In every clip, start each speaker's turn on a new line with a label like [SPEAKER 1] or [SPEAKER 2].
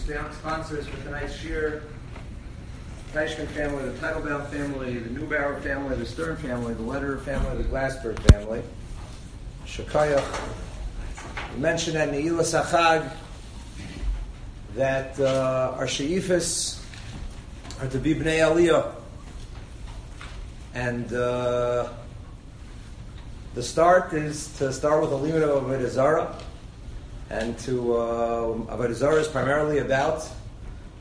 [SPEAKER 1] the sponsors for tonight's shiur. Teichman family, the Teitelbaum family, the Neubauer family, the Stern family, the Lederer family, the Glassberg family. Shekayach. We mentioned at Ne'ilah Sachag that uh, our she'ifas are to be Bnei Aliyah. And uh, the start is to start with a limit of Avodah Zarah, and to uh, Avodah Zarah is primarily about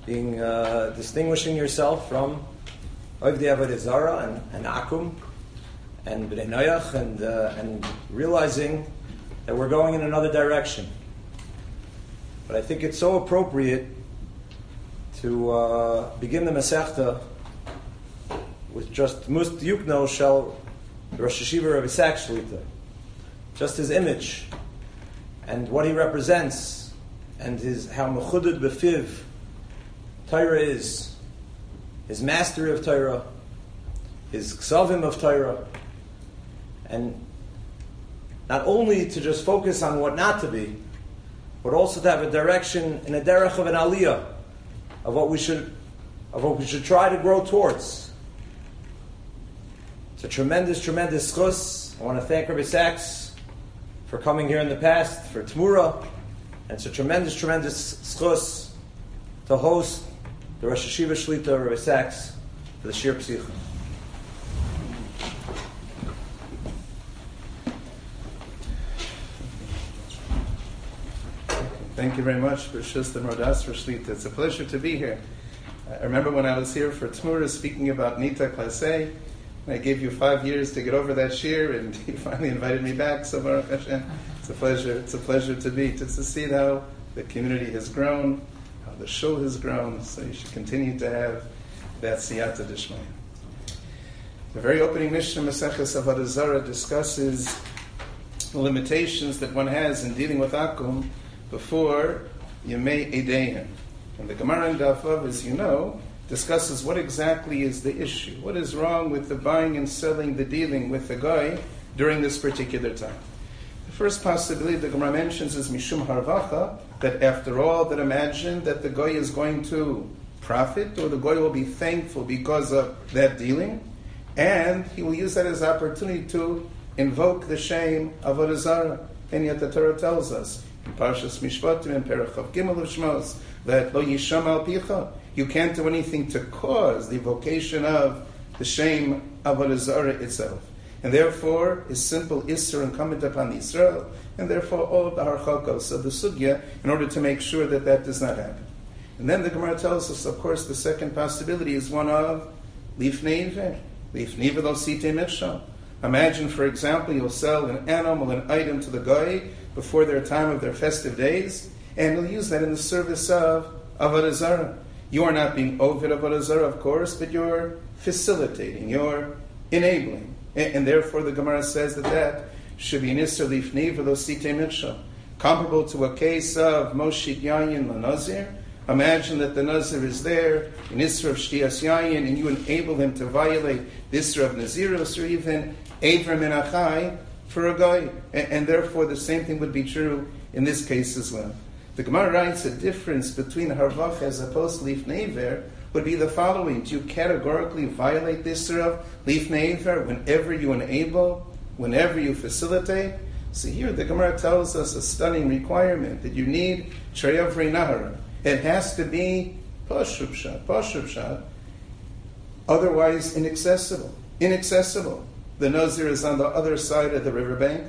[SPEAKER 1] being uh, distinguishing yourself from Ovdei Avodah Zarah and, and Akum and Bnei Noach and, uh, and realizing that we're going in another direction. But I think it's so appropriate to uh, begin the Masechta with just Must Yukno Shel Rosh Hashiva Rabbi Sachs Shlita. Just his image and what he represents and his how Mechudud Befiv Torah is, his mastery of Torah, his ksavim of Torah, and not only to just focus on what not to be, but also to have a direction in a derech of an aliyah of what we should of what we should try to grow towards. It's a tremendous, tremendous chus. I want to thank Rabbi Sachs for coming here in the past for Tmura, and it's a tremendous, tremendous chus to host the Rosh Hashiva Shlita Rabbi Sachs for the Shiur Pesicha.
[SPEAKER 2] Thank you very much and Rodas for Shlita. It's a pleasure to be here. I remember when I was here for Tmura speaking about Nita Klasei, I gave you five years to get over that shiur, and you finally invited me back. So Baruch Hashem, it's a pleasure. It's a pleasure to be to, to see how the community has grown, how the show has grown. So you should continue to have that siyata dishmaya. The very opening Mishnah Maseches Avodah Zarah discusses the limitations that one has in dealing with akum before Yemei Edeim. And the Gemara in Dafav, as you know, discusses what exactly is the issue. What is wrong with the buying and selling, the dealing with the guy during this particular time? The first possibility the Gemara mentions is Mishum Harvacha, that after all, that imagine that the guy is going to profit or the guy will be thankful because of that dealing, and he will use that as opportunity to invoke the shame of Avodah And yet the Torah tells us in Parshas Mishpatim and Parachav Gimel of Shmos that Lo Yisham Al Picha, you can't do anything to cause the evocation of the shame of Avodah itself. And therefore, is simple Isser incumbent upon Israel, and therefore all of the harchakos of the sugya, in order to make sure that that does not happen. And then the Gemara tells us, of course, the second possibility is one of leaf neiver, leaf neiver lo site Imagine, for example, you'll sell an animal, an item to the guy before their time of their festive days, and you'll use that in the service of Avodah Zarah. You are not being Ovid Avodah Zarah, of course, but you're facilitating, you're enabling. And, and, therefore the Gemara says that that should be an Isser Lifni Velosite comparable to a case of Moshe Yayin Lanazir. Imagine that the Nazir is there in Isra of Shtias Yayin, and you enable him to violate the Isra of Naziros or even Avram and Achai for a guy. And, and, therefore the same thing would be true in this case as well. The Gemara writes a difference between Harvach as opposed to Leaf Never would be the following. Do you categorically violate this of Leaf Never whenever you enable, whenever you facilitate? So here the Gemara tells us a stunning requirement that you need Treyav Nahara. It has to be Pashubshat, Pashubshat, otherwise inaccessible. Inaccessible. The Nazir is on the other side of the riverbank,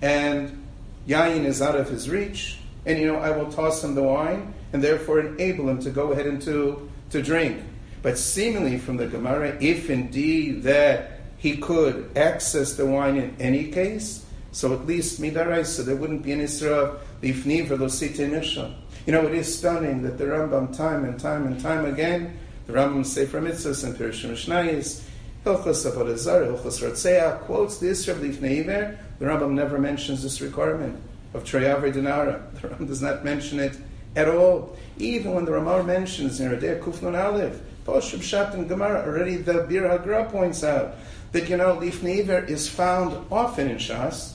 [SPEAKER 2] and Yain is out of his reach, and you know, I will toss him the wine, and therefore enable him to go ahead and to, to drink. But seemingly from the Gemara, if indeed that he could access the wine in any case, so at least so there wouldn't be an Isra lifni velosite misha. You know, it is stunning that the Rambam time and time and time again, the Rambam Sefer Mitzvahs and Pirushim Mishnayis, Hilchos Avodah Zarah, Hilchos Ratzea, quotes the Isra of The Rambam never mentions this requirement of Treyavre Dinara. The Rambam does not mention it at all. Even when the Ramar mentions in Radeh Kufnun Aleph, Poshub Shat and Gemara, already the Biur HaGra points out that, you know, Lifnei is found often in Shas,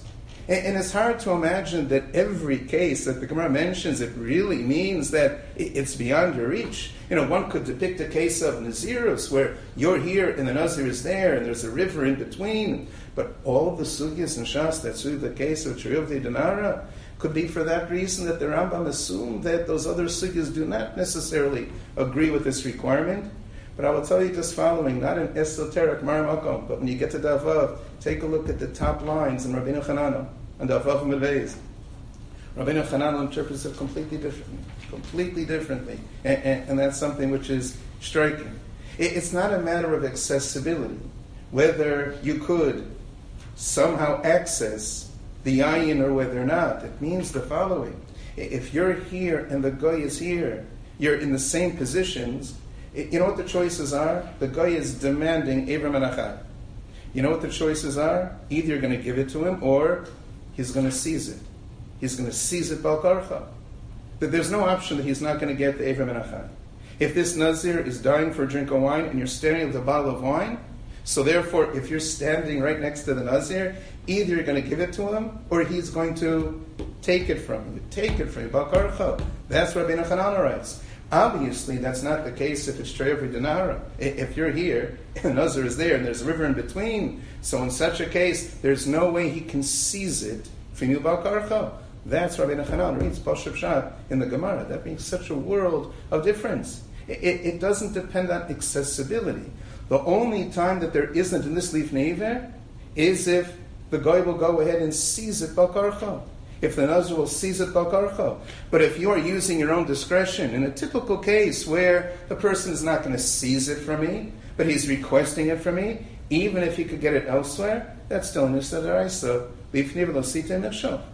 [SPEAKER 2] and, it's hard to imagine that every case that the Gemara mentions, it really means that it's beyond your reach. You know, one could depict a case of Nazirus where you're here and the Nazir is there and there's a river in between. But all the sugyas and shas that suit the case of Chirivde Dinara could be for that reason that the Rambam assumed that those other sugyas do not necessarily agree with this requirement. But I will tell you just following, not an esoteric marmakom, but when you get to Davav, take a look at the top lines in Rabbeinu Chananel and Davav Mevez. Rabbeinu Chananel interprets it completely differently, completely differently. And, and, and that's something which is striking. It, it's not a matter of accessibility, whether you could somehow access the ayin or whether or not. It means the following. If you're here and the guy is here, you're in the same positions, you know what the choices are? The guy is demanding Abram and Achai. You know what the choices are? Either you're going to give it to him or he's going to seize it. He's going to seize it balkarcha. That there's no option that he's not going to get the Abram and Achai. If this Nazir is dying for a drink of wine and you're standing with a bottle of wine, so therefore, if you're standing right next to the Nazir, either you're going to give it to him or he's going to take it from you. Take it from you. Balkarcha. That's Rabbeinu Hanan writes. Obviously, that's not the case if it's Trevi Dinara. If you're here and Nazir is there and there's a river in between, so in such a case, there's no way he can seize it from you Balkarcha. That's Rabbi Nachanan reads Pashup in the Gemara. That means such a world of difference. It, it, doesn't depend on accessibility. The only time that there isn't in this leaf neiver is if the guy will go ahead and seize it Balkarcha if the Nazir will seize it Balkarcha. But if you are using your own discretion, in a typical case where the person is not going to seize it from me, but he's requesting it from me, even if he could get it elsewhere, that's still Nisadaisa.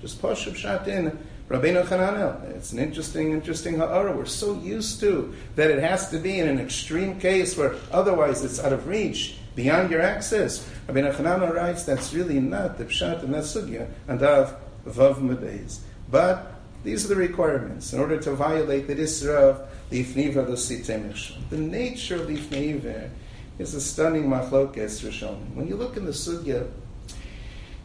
[SPEAKER 2] Just push up shot in Rabbeinu Chananel. It's an interesting, interesting ha'ara. We're so used to that it has to be in an extreme case where otherwise it's out of reach, beyond your access. Rabbeinu Chananel writes that's really not the pshat and that sugya. And I've Vav Mebeis. But these are the requirements in order to violate the Isra of the Ifniva the The nature of the Ifniva is a stunning machlokes Rishon. When you look in the Sugya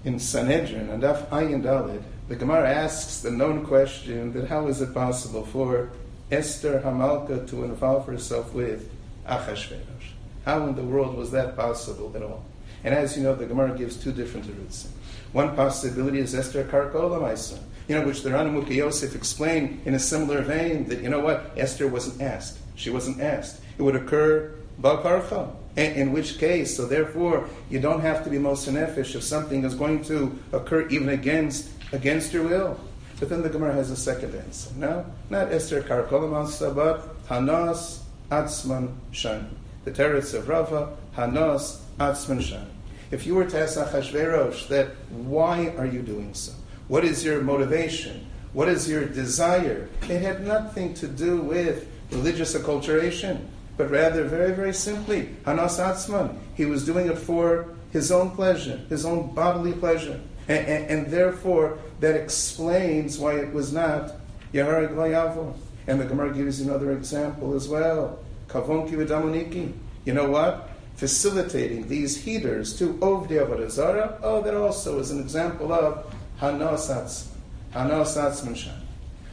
[SPEAKER 2] in Sanhedrin and Af Ayin Dalid, the Gemara asks the known question that how is it possible for Esther Hamalka to involve herself with Achashverosh? How in the world was that possible at all? And as you know, the Gemara gives two different routes. One possibility is Esther Karkola Maisa, you know, which the Rana Yosef explained in a similar vein that, you know what, Esther wasn't asked. She wasn't asked. It would occur Balkarcha. In, which case, so therefore, you don't have to be Mosanefish if something is going to occur even against against your will. But then the Gemara has a second answer. No, not Esther Karkola but Hanas Atzman Shan. The teretz of Rava, Hanas Atzman Shan. If you were to ask Achashverosh that, why are you doing so? What is your motivation? What is your desire? It had nothing to do with religious acculturation, but rather, very, very simply, Hanas Atzman. He was doing it for his own pleasure, his own bodily pleasure. And, and, and therefore, that explains why it was not Yaharag Layavo. And the Gemara gives another example as well. Kavonki v'damoniki. You know what? facilitating these heaters to Ovdi Avodah oh, that also is an example of Hanosatz, Hanosatz Manshan.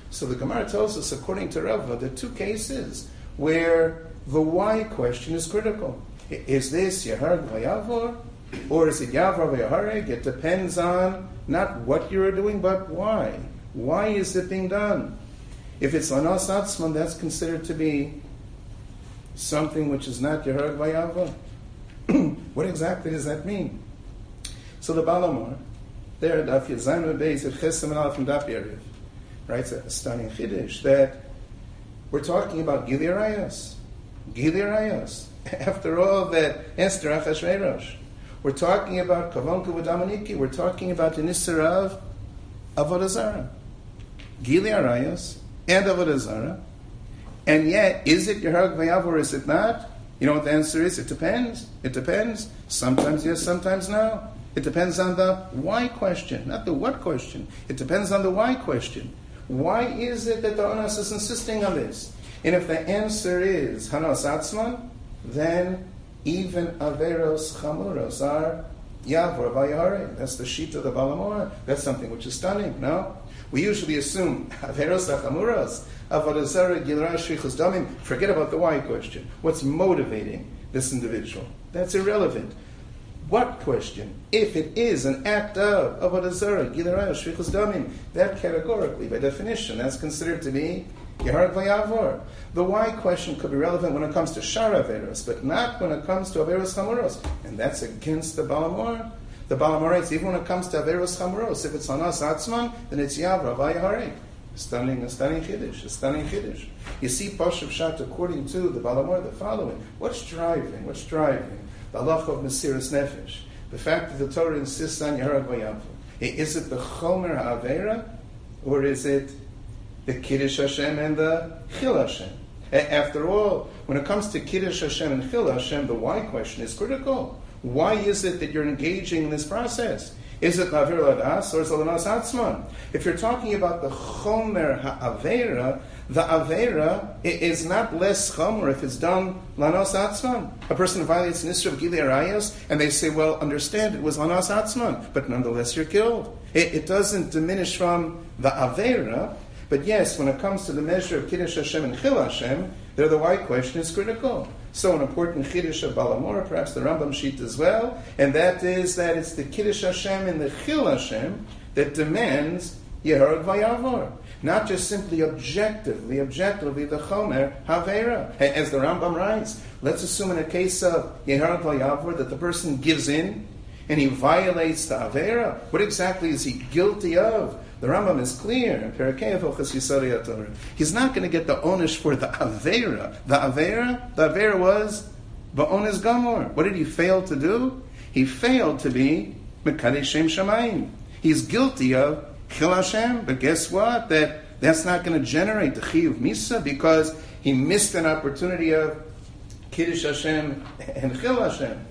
[SPEAKER 2] So the Gemara tells us, according to Rava, there are two cases where the why question is critical. Is this Yahar Vayavor? Or is it Yavra? It depends on not what you're doing, but why. Why is it being done? If it's Lanas Atzman, that's considered to be something which is not Yahar Vayavor. what exactly does that mean? So the Baal HaMaor, there, Daf Yezayim Beis at Chesem and from Daf Yeriv, writes a stunning chiddush that we're talking about Gili Arayos. After all that Esther Achashverosh. We're talking about Kavonku V'Damaniki. We're talking about the Nisr of Avodah Zarah. Gili Arayos and Avodah Zarah. And yet, is it Yerag Vayav or is it not? You know what the answer is? It depends. It depends. Sometimes yes, sometimes no. It depends on the why question, not the what question. It depends on the why question. Why is it that the Onas is insisting on this? And if the answer is Hanos Atzman, then even Averos Chamuros are Yavor Vayahare. That's the sheet of the Baal HaMaor. That's something which is stunning, no? We usually assume Averos Achamuras, Avodazara Gilra Shrichus Damim. Forget about the why question. What's motivating this individual? That's irrelevant. What question? If it is an act of Avodazara Gilra Shrichus Damim, that categorically, by definition, that's considered to be Yeharak Vayavor. The why question could be relevant when it comes to Shar Averos, but not when it comes to Averos Chamuros. And that's against the Baal HaMaor. The Baal HaMaor writes, even when it comes to Averos Chamuros, if it's on us Atzman, then it's Yavra Vayaharek. Stunning, a stunning Kiddush, a stunning Kiddush. You see Pashav Shat according to the Baal HaMaor, the following. What's driving? What's driving? The Allah of Mesiris Nefesh. The fact that the Torah insists on Yeharak Vayavor. Is it the Chomer HaAvera, or is it the Kiddush Hashem and the Chil Hashem. After all, when it comes to Kiddush Hashem and Chil Hashem, the why question is critical. Why is it that you're engaging in this process? Is it Lavir Ladas or is it Lanas Atzman? If you're talking about the Chomer HaAvera, the Avera is not less Chomer if it's done Lanos Atzman. A person violates an issue of Gili and they say, well, understand, it was Lanos Atzman, but nonetheless you're killed. It, it doesn't diminish from the Avera, but yes, when it comes to the measure of Kiddush Hashem and Chil Hashem, there the why question is critical. So an important Kiddush of Baal HaMaor, perhaps the Rambam sheet as well, and that is that it's the Kiddush Hashem and the Chil Hashem that demands Yeharad Vayavor. Not just simply objectively, objectively the Chomer Havera. As the Rambam writes, let's assume in a case of Yeharad Vayavor that the person gives in and he violates the Avera. What exactly is he guilty of? The Rambam is clear in Torah. He's not going to get the onish for the Avera. The Avera, the Avera was Ba'onis Gamor. What did he fail to do? He failed to be Mekadesh Shem Shamayim. He's guilty of Chil Hashem, but guess what? That that's not going to generate the Chiyuv Misa because he missed an opportunity of Kiddush Hashem and Chil Hashem.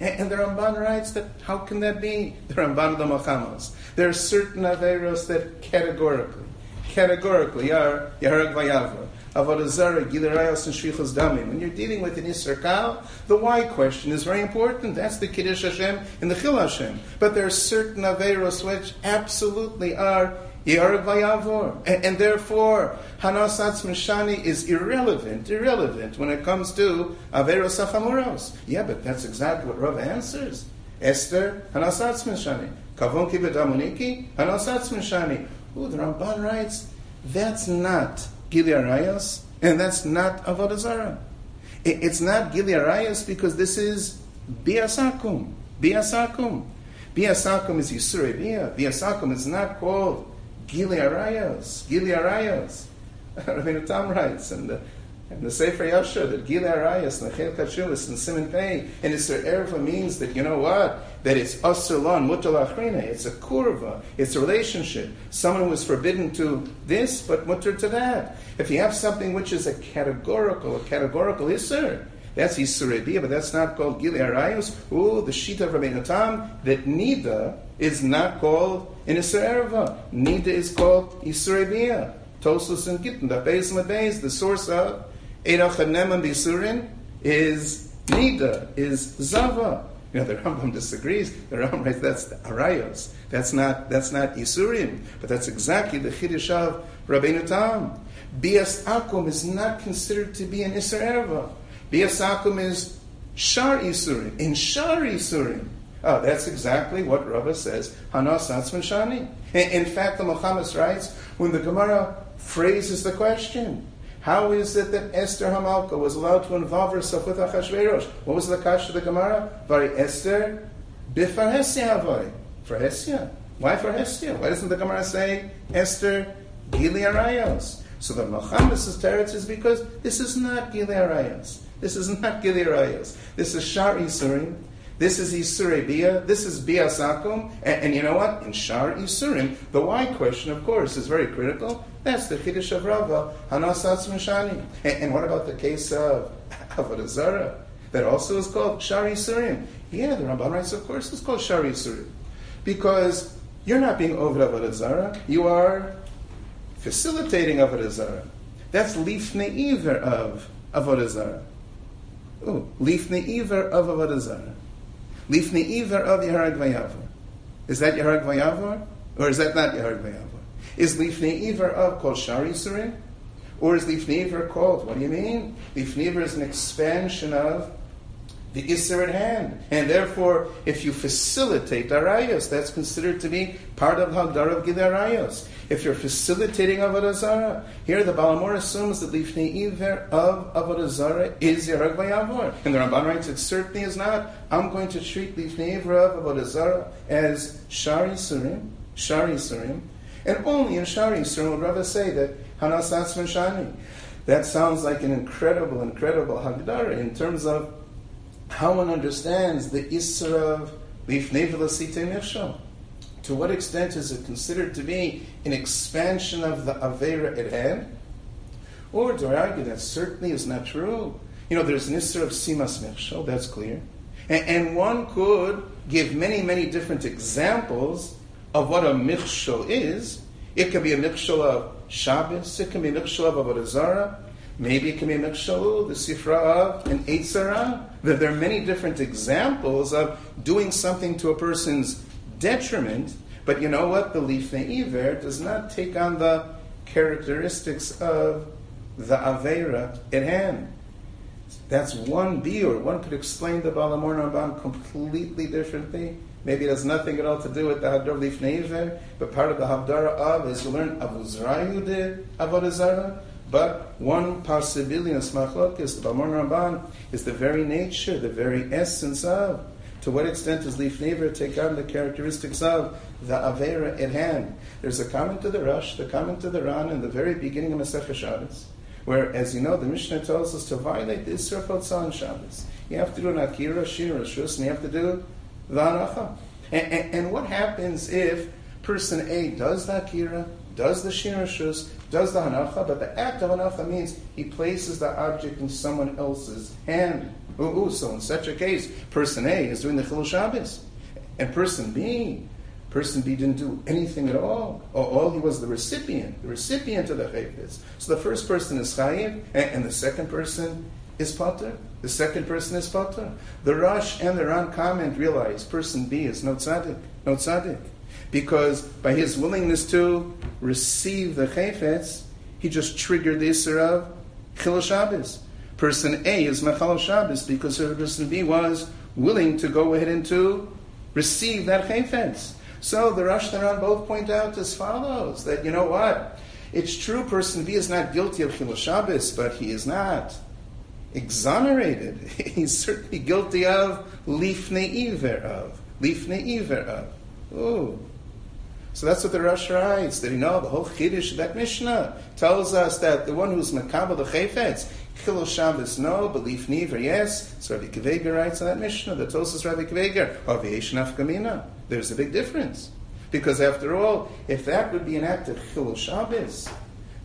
[SPEAKER 2] And the Ramban writes that how can that be? The Ramban the Machamos. There are certain Averos that categorically, categorically are Yaharag Vayavra. Avodazara, Gilerayos, and Shrichos Damim. When you're dealing with an Isser the why question is very important. That's the Kiddush Hashem and the Chil Hashem. But there are certain Averos which absolutely are And, therefore, Hanasatz Mishani is irrelevant, irrelevant when it comes to Averos. Yeah, but that's exactly what Rav answers. Esther, Hanasatz Mishani. Kavon Kibedamuniki, Hanasatz Mishani. Ooh, the Ramban writes, that's not Gilearayas, and that's not Avodah It, it's not Gilearayas because this is Biasakum. Biasakum. Biasakum is Yisure Bia. Biasakum is not called Gili Arayos, Gili Arayos. Rabbeinu Tam writes, and the, and the Sefer HaYashar, that Gili Arayos, Nechel Kachulis, and Simon Pei, and Isser Erva means that, you know what? That it's Asalon, Mutal it's a kurva, it's a relationship. Someone who is forbidden to this, but mutter to that. If you have something which is a categorical, a categorical Isser, that's Yisuredia, but that's not called Gili Arayos. Oh, the Shita of Rabbeinu Tam, that Nida is not called in Isra Nida is called Yisuredia. Tosus and Gittin, the Beis Beis, the base, the source of Erach and Neman Bisurin is Nida, is Zava. You know, the Rambam disagrees. The Rambam writes that's the Arayos. That's not, that's not Yisurim. But that's exactly the Chiddush of Rabbeinu Tam. Bias Akum is not considered to be an Isra Erva. Biasakum is Shar Isurim. In Shar Isurim. Oh, that's exactly what Rava says. Hanas. In fact, the Muhammad writes, when the Gemara phrases the question, how is it that Esther Hamalka was allowed to involve herself with Achashverosh? What was the kash of the Gemara? Vari Esther bifarhesia. For Hesia. Why for Hesia? Why doesn't the Gemara say Esther Gili Arayos? So the Muhammad's teretz is because this is not Gili Arayos. This is not Gili Arayos. This is Shar Isurim. This is Isurei Bia. This is Biasakum. And, and you know what? In Shar Isurim, the why question, of course, is very critical. That's the Chiddush of Rava, Hanasatz Mishani. And, and what about the case of Avodah Zarah? That also is called Shar Isurim. Yeah, the Ramban writes, of course, it's called Shar Isurim. Because you're not being over Avodah Zarah. You are facilitating Avodah Zarah. That's lifnei iver of Avodah Zarah. Oh, lifnei iver of Avodah Zarah. Iver of Yeharag. Is that Yeharag Vayavor? Or is that not Yeharag Vayavor? Is Lifnei Iver of Kol Shari Surim? Or is Lifnei Iver called? What do you mean? Lifnei Iver is an expansion of the Isser at hand. And therefore, if you facilitate Arayos, that's considered to be part of Hagdar of Gidarayos. If you're facilitating Avodah Zarah, here the Baal HaMaor assumes that Lifnei Iver of Avodah Zarah is Yerag Bayavor. And the Ramban writes, it certainly is not. I'm going to treat Lifnei Iver of Avodah Zarah as Shari Surim, Shari Surim, and only in Shari Surim would Rava say that Hanas Shani. That sounds like an incredible, incredible Hagdara in terms of how one understands the Isra of. To what extent is it considered to be an expansion of the Avera at hand? Or do I argue that certainly is not true? You know, there's an Isra of Simas Michshel, that's clear. And, and, one could give many, many different examples of what a Michshel is. It could be a Michshel of Shabbos, it can be a Michshel of Avodah Zarah, maybe it can be a Michshel, the Sifra of an Eitzara. That there are many different examples of doing something to a person's detriment, but you know what? The Lifnei does not take on the characteristics of the Avera at hand. That's one biur. One could explain the Baal HaMaor Ramban completely differently. Maybe it has nothing at all to do with the Hadar Lifnei Iver, but part of the Havdara of is to learn Avuzrayu de Avodah But one possibility in Smachlok is the Baal HaMaor Ramban is the very nature, the very essence of to what extent does Leaf Never take on the characteristics of the Avera at hand? There's a comment to the Rosh, the comment to the Ran in the very beginning of Masech Shabbos, where, as you know, the Mishnah tells us to violate the Isra Chotzah Shabbos. You have to do an Akira, Shir, Rashus, and you have to do the Anacha. And, and, and, what happens if person A does the Akira, does the shirashus, does the Hanacha, but the act of Hanacha means he places the object in someone else's hand. Ooh, ooh, so in such a case, person A is doing the Chilul Shabbos, and person B, person B didn't do anything at all. Oh, all he was the recipient, the recipient of the Chayfetz. So the first person is Chayiv, and the second person is Pater. The second person is Pater. The Rosh and the Ran comment realize person B is no tzaddik, no tzaddik. Because by his willingness to receive the Chayfetz, he just triggered the Isra of Chilul Shabbos. Person A is Mechal Shabbos because person B was willing to go ahead and to receive that chayfetz. So the Rosh both point out as follows that you know what? It's true person B is not guilty of Chilul Shabbos, but he is not exonerated. He's certainly guilty of Lifnei Iver of. Lifnei Iver of. Ooh. So that's what the Rosh writes. That you know the whole Chiddush of that Mishnah tells us that the one who's Makabal the Chayfetz, Chilul Shabbos, no, belief neither, yes. So Rabbi Akiva Eiger writes on that Mishnah, the Tosas Rabbi or V'yeshin Afkamina. There's a big difference. Because after all, if that would be an act of Chilul Shabbos,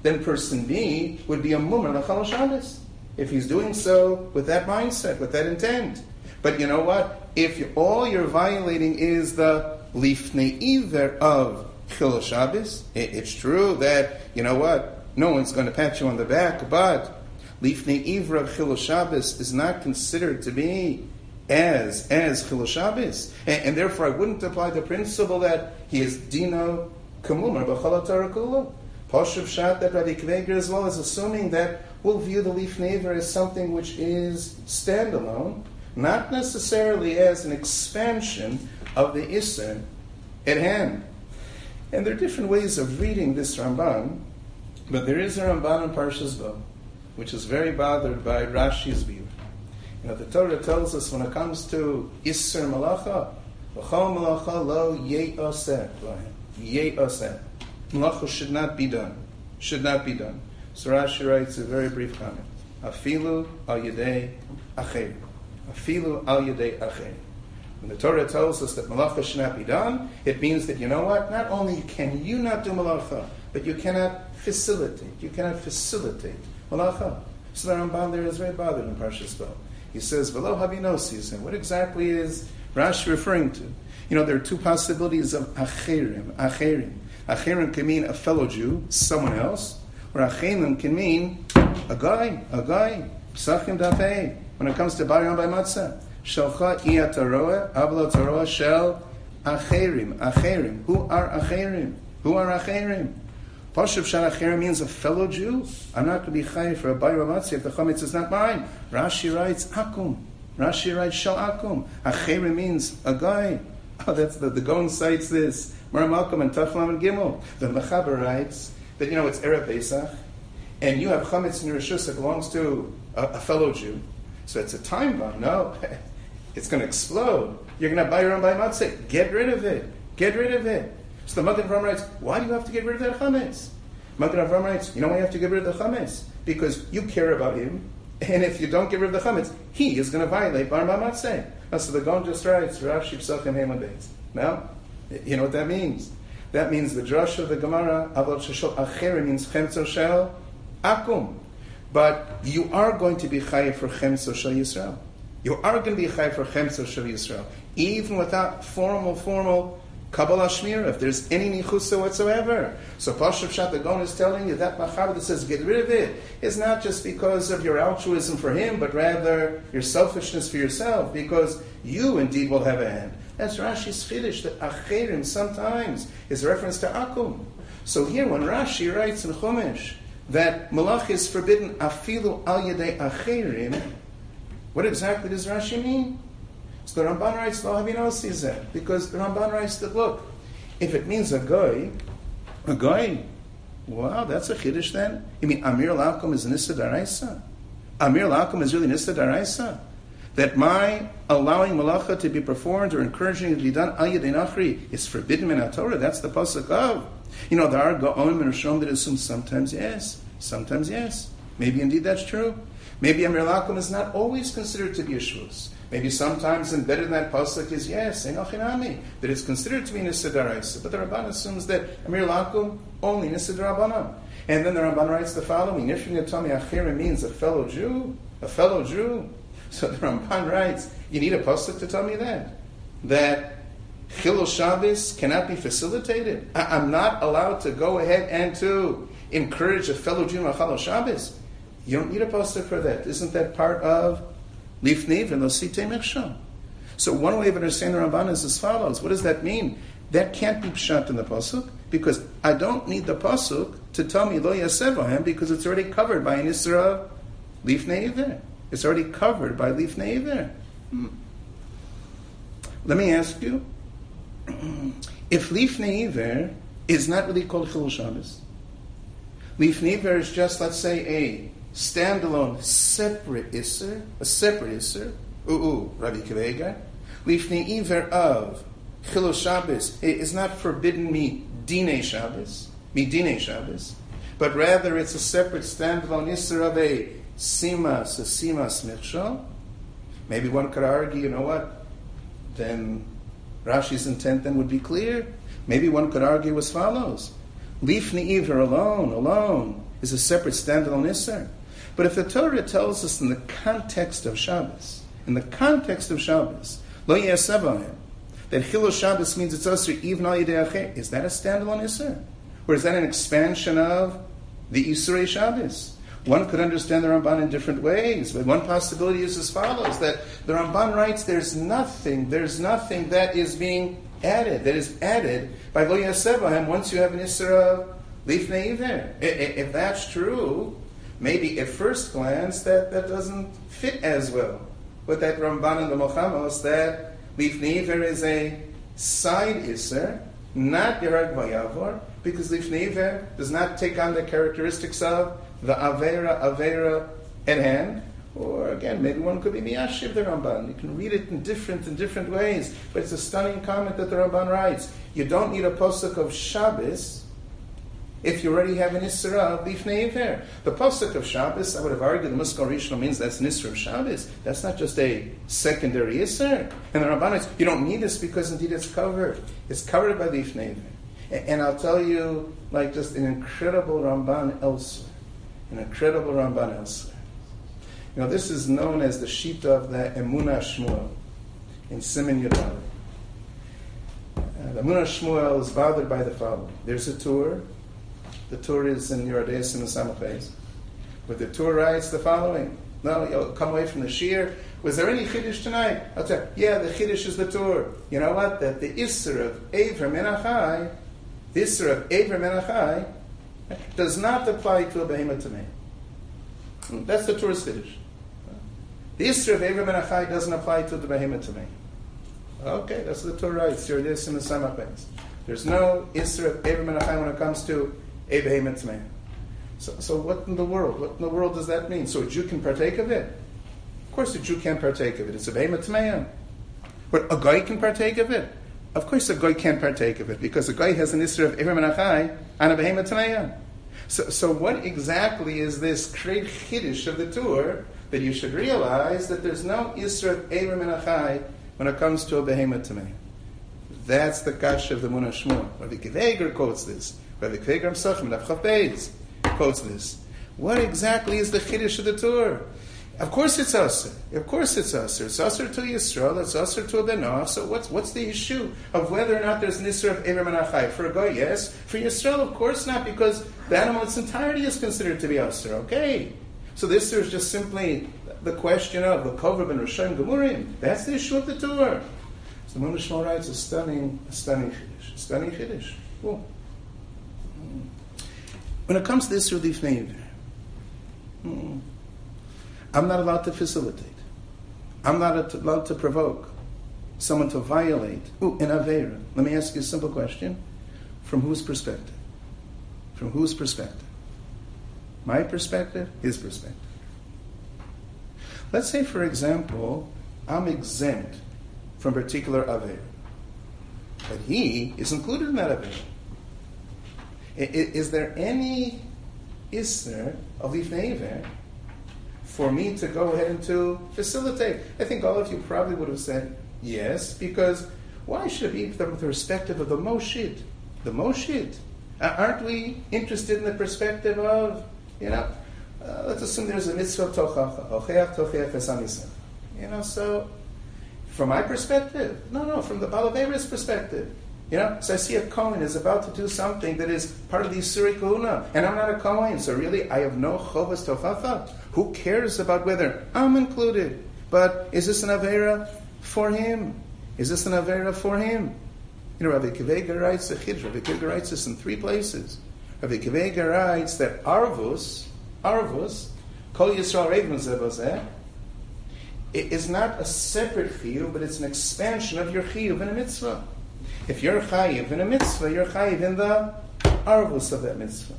[SPEAKER 2] then person B would be a Mumar Chilul Shabbos. If he's doing so with that mindset, with that intent. But you know what? If all you're violating is the Lifnei Iver of Chilul Shabbos, it's true that, you know what? No one's going to pat you on the back, but Lifnei Ivra of Chilul Shabbos is not considered to be as as Chilul Shabbos, and, and, therefore I wouldn't apply the principle that he is Dino Kamumar B'Chalatarakulah. Pashuv Shat that Rabbi Akiva Eiger as well as assuming that we'll view the Lifnei Ivra as something which is standalone, not necessarily as an expansion of the Isser at hand. And there are different ways of reading this Ramban, but there is a Ramban in Parshas Bo which is very bothered by Rashi's view. You know, the Torah tells us when it comes to Isser Malacha, V'chol Malacha lo ye'oseh, ye'oseh. Malacha should not be done. Should not be done. So Rashi writes a very brief comment. Afilu al yedei acher. Afilu al yedei acher. When the Torah tells us that malacha should not be done, it means that you know what? Not only can you not do malacha, but you cannot facilitate. You cannot facilitate malacha. So the Ramban there is very bothered in Parshas Bo. He says, "Velo habinosis." And what exactly is Rashi referring to? You know, there are two possibilities of acherim. Acherim. Acherim can mean a fellow Jew, someone else, or acherim can mean a guy, a guy. Psachim dafei. When it comes to Bayram by Matzah, Shalcha iyataroa, avla taroa shel acherim. Acherim. Who are acherim? Who are acherim? Pashup Shana Acherim means a fellow Jew. I'm not going to be chayiv for a bayra matzah if the chametz is not mine. Rashi writes akum. Rashi writes shal akum. Acherim means a guy. Oh, that's the, the Gon cites this. Mar Malcolm and Taflam and Gimel. The Mechaber writes that, you know, it's Erev Pesach, and you have chametz in your rishus that belongs to a, a, fellow Jew. So it's a time bomb. No, it's going to explode. You're going to buy your own by matzah. Get rid of it. Get rid of it. So the Magen Avram writes, why do you have to get rid of that chametz? Magen Avram writes, you know why you have to get rid of the chametz? Because you care about him, and if you don't get rid of the chametz, he is going to violate bar matzah. So the Gon just writes, Rav Shipsachim Hemadates. Now, you know what that means? That means the drush of the Gemara, Aval Sheshol Acher means Chemtzo Shel Akum. But you are going to be chayiv for Chemtzo Shel Yisrael. You are going to be chayiv for Chemtzo Shel Yisrael. Even without formal, formal Kabbalah Shmir, if there's any nichusa whatsoever. So Pashup Shatagon is telling you that Machaber that says get rid of it is not just because of your altruism for him, but rather your selfishness for yourself, because you indeed will have a hand. That's Rashi's Chiddush, that Acherim sometimes is reference to Akum. So here when Rashi writes in Chumash that Malach is forbidden afilu al yedei Acherim, what exactly does Rashi mean? So the Ramban writes, Lo Havino sees that. Because the Ramban writes that, look, if it means a guy, a guy, wow, that's a chiddush then. You mean Amir Lakum is Nissa Daraisa? Amir Lakum is really Nissa Daraisa? That my allowing malacha to be performed or encouraging it to be done al nachri is forbidden in Torah. That's the pasuk of. You know, there are Gaonim and Rishon that assume sometimes yes, sometimes yes. Maybe indeed that's true. Maybe Amir Lakum is not always considered to be a shvus. Maybe sometimes embedded in that pasuk is yes, enochinami, that it's considered to be nisidaraisa. But the Ramban assumes that Amir Lakum only nisidarabana. And then the Ramban writes the following: Nifrin Achira means a fellow Jew, a fellow Jew. So the Ramban writes, you need a pasuk to tell me that that Chilul Shabbos cannot be facilitated. I- am not allowed to go ahead and to encourage a fellow Jew on Chilul Shabbos. You don't need a pasuk for that. Isn't that part of Lifniv and Losite Mechsham. So one way of understanding the Ramban is as follows. What does that mean? That can't be pshat in the pasuk because I don't need the pasuk to tell me lo yasevahem because it's already covered by an isra lifnei It's already covered by lifnei hmm. Let me ask you, if lifnei is not really called chilul Shabbos, lifnei is just let's say a standalone, separate Isser, a separate Isser, ooh, Rabbi Akiva Eiger, lifnei iver of Chilo Shabbos is not forbidden me Dine Shabbos, me Dine Shabbos, but rather it's a separate standalone Isser of a Simas, a Simas Michshol. Maybe one could argue, you know what, then Rashi's intent then would be clear. Maybe one could argue as follows. Lifnei iver alone, alone, is a separate standalone Isser. But if the Torah tells us in the context of Shabbos, in the context of Shabbos, lo yasevahim, that Chilul Shabbos means it's also even al is that a standalone Isser? Or is that an expansion of the Isserei Shabbos? One could understand the Ramban in different ways, but one possibility is as follows: that the Ramban writes, "There's nothing, there's nothing that is being added, that is added by lo yasevahim once you have an Isser of lifnei If that's true, maybe at first glance that, that doesn't fit as well with that Ramban and the Mochamos that Lifneiver is a side Isser, not Yerag Vayavor, because Lifneiver does not take on the characteristics of the Avera Avera at hand. Or again, maybe one could be Miyashiv the Ramban. You can read it in different in different ways, but it's a stunning comment that the Ramban writes. You don't need a posuk of Shabbos if you already have an Isra Lifnei Iver. The Pasuk of Shabbos, I would have argued the Muskal Rishon means that's an Isra of Shabbos. That's not just a secondary Isra. And the Rabbanites, you don't need this because indeed it's covered. It's covered by Iver. And I'll tell you, like just an incredible Ramban elsewhere. An incredible Ramban elsewhere. You know, this is known as the Shita of the Emunah Shmuel in Simon Yudal. Uh, the Emunah Shmuel is bothered by the following. There's a tour the Torah is in Yerodei and the Samachais. But the Torah writes the following No, you'll come away from the shiur. Was there any chiddush tonight? I'll tell you, yeah, the chiddush is the tour. You know what? That the isser of Aver Menachai, the isser of Aver Menachai, does not apply to a behemoth tamei. Hmm, that's the tour's chiddush. The isser of Aver Menachai doesn't apply to the behemoth tamei. Okay, that's the Torah writes. You're this in the Samach There's no isser of Aver Menachai when it comes to a behemoth tamei. So, so what in the world? What in the world does that mean? So a Jew can partake of it? Of course a Jew can't partake of it. It's a behemoth man. But a guy can partake of it? Of course a guy can't partake of it because a guy has an Isra of Achai and a behemoth tameyan. So, so what exactly is this great chiddush of the tour that you should realize that there's no Isra of Abraham Achai when it comes to a behemoth tameyan? That's the kash of the Munah Shmuel. Rabbi Akiva Eiger quotes this. Rabbi Akiva Eiger himself in Rav quotes this. What exactly is the chiddush of the Torah? Of course it's usher. Of course it's usher. It's usher to Yisrael. It's usher to a benah. So what's what's the issue of whether or not there's nisr of Eber Menachai? For a guy, yes. For Yisrael, of course not, because the animal in its entirety is considered to be usher. Okay. So this is just simply the question of the Kovrab and Rishon Gemurim. That's the issue of the Torah. So the Munashmal writes a stunning, a stunning chiddush. Stunning chiddush. Cool. When it comes to this relief neighbor, hmm, I'm not allowed to facilitate. I'm not allowed to provoke someone to violate. Ooh, in Avera. Let me ask you a simple question. From whose perspective? From whose perspective? My perspective? His perspective. Let's say, for example, I'm exempt from particular Avera. But he is included in that Avera. Is there any Isser of Lifnei for me to go ahead and to facilitate? I think all of you probably would have said yes, because why should it be from the perspective of the Moshid? The Moshid. Aren't we interested in the perspective of, you know, uh, let's assume there's a mitzvah tochacha, ocheach tocheach You know, so from my perspective, no, no, from the Balavera's perspective, you know, so I see a Kohen is about to do something that is part of the Isuri Kahuna, and I'm not a Kohen, so really I have no Chovas Tochacha. Who cares about whether I'm included? But is this an Avera for him? Is this an Avera for him? You know, Rabbi Akiva Eiger writes the Chidr. Rabbi Akiva Eiger writes this in three places. Rabbi Akiva Eiger writes that Arvus, Arvus, Kol Yisrael Reivin it is not a separate chiyuv, but it's an expansion of your chiyuv in a mitzvah. If you're chayiv in a mitzvah, you're chayiv in the arvus of that mitzvah.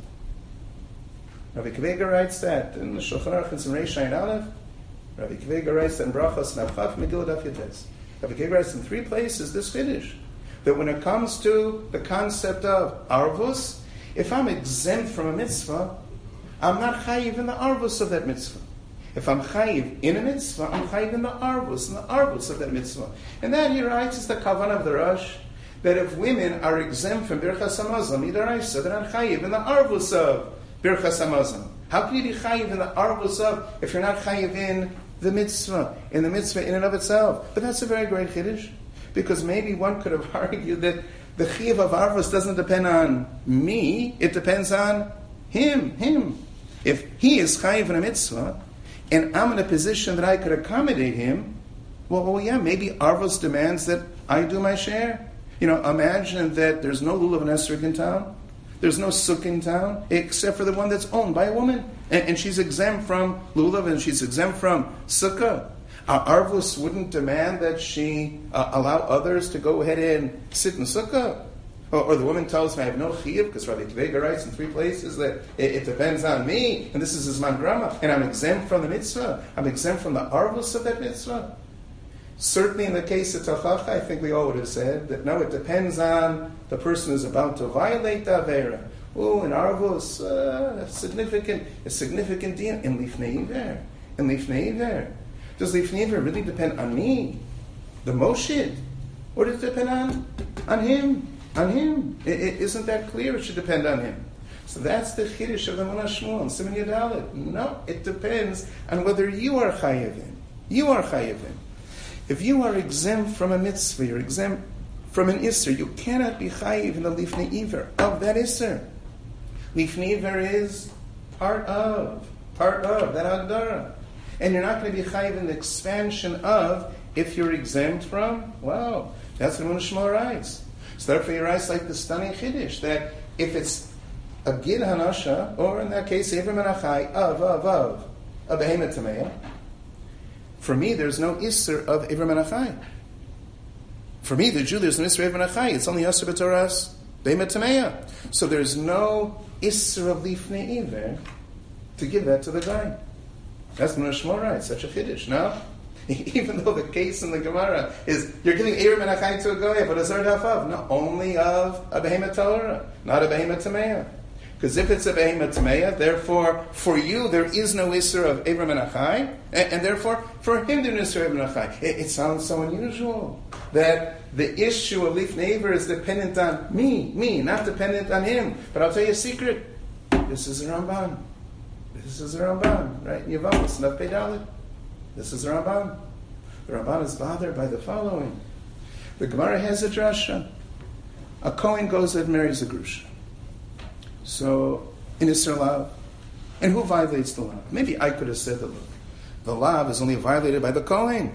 [SPEAKER 2] Rabbi Akiva Eiger writes that in the Shulchan Aruch in Reish Aleph. Rabbi Akiva Eiger writes that in Brachos Navchav Megillah Daf Yates. Rabbi Akiva Eiger writes in three places this finish that when it comes to the concept of arvus, if I'm exempt from a mitzvah, I'm not chayiv in the arvus of that mitzvah. If I'm chayiv in a mitzvah, I'm chayiv in the arvus, in the arvus of that mitzvah. And that he writes is the kavan of the Rosh that if women are exempt from Birchas Hamazon, Midaraisa, they're not chayiv in the arvus of Birchas Hamazon. How can you be chayiv in the arvus of if you're not chayiv in the mitzvah, in the mitzvah in and of itself? But that's a very great chiddush, because maybe one could have argued that the chayiv of arvus doesn't depend on me; it depends on him. Him. If he is chayiv in a mitzvah, and I'm in a position that I could accommodate him, well, well yeah, maybe arvus demands that I do my share. You know, imagine that there's no lulav and esrog in town. There's no sukkah in town except for the one that's owned by a woman. And, and she's exempt from lulav and she's exempt from sukkah. Our arvus wouldn't demand that she uh, allow others to go ahead and sit in sukkah. Or, or the woman tells me I have no chiyuv because Rabbi Akiva Eiger writes in three places that it, it, depends on me and this is his mangrama and I'm exempt from the mitzvah. I'm exempt from the arvus of that mitzvah. Certainly, in the case of Tachacha, I think we all would have said that no, it depends on the person who's about to violate the Avera. Oh, in Arvos, uh, significant, a significant deal in Lifnei Iver. In Lifnei Iver. Does Lifnei Iver really depend on me, the Moshid? Or does it depend on, on him? On him? is not that clear? It should depend on him. So that's the Chiddush of the Munah Shmuel, Simon Yadalit. No, it depends on whether you are Chayavim. You are Chayavim. If you are exempt from a mitzvah, you're exempt from an Isser, you cannot be chayiv in the Lifnei Iver of that Isser. Lifnei Iver is part of, part of that Agdara. And you're not going to be chayiv in the expansion of if you're exempt from. Wow, that's what Shmuel writes. So therefore, he writes like the stunning chiddush that if it's a gid hanasha, or in that case, Avram and of, of, of, a behemoth for me, there's no isser of ever min hachai. For me, the Jew, there's no isser of ever min hachai. It's only Yasser B'Toras, behemoth tameya. So there's no isser of lifnei iver to give that to the guy. That's Shmuel right, such a chiddush, no? Even though the case in the Gemara is you're giving Erim and Achai to a goy, but a Zerd no, only of a behemoth Torah, not a behemoth Tameya. Because if it's a behemoth therefore for you there is no Isser of ever min hachai, and, and, therefore for him there is no ever min hachai. It, it, sounds so unusual that the issue of Lifnei Iver is dependent on me, me, not dependent on him. But I'll tell you a secret. This is a Ramban. This is a Ramban, right? Nav Pedalit. This is the Ramban. The Ramban is bothered by the following. The Gemara has a drasha. A Kohen goes and marries a Grusha. So, in Isra Lav. And who violates the law? Maybe I could have said that, look, the law is only violated by the Kohen.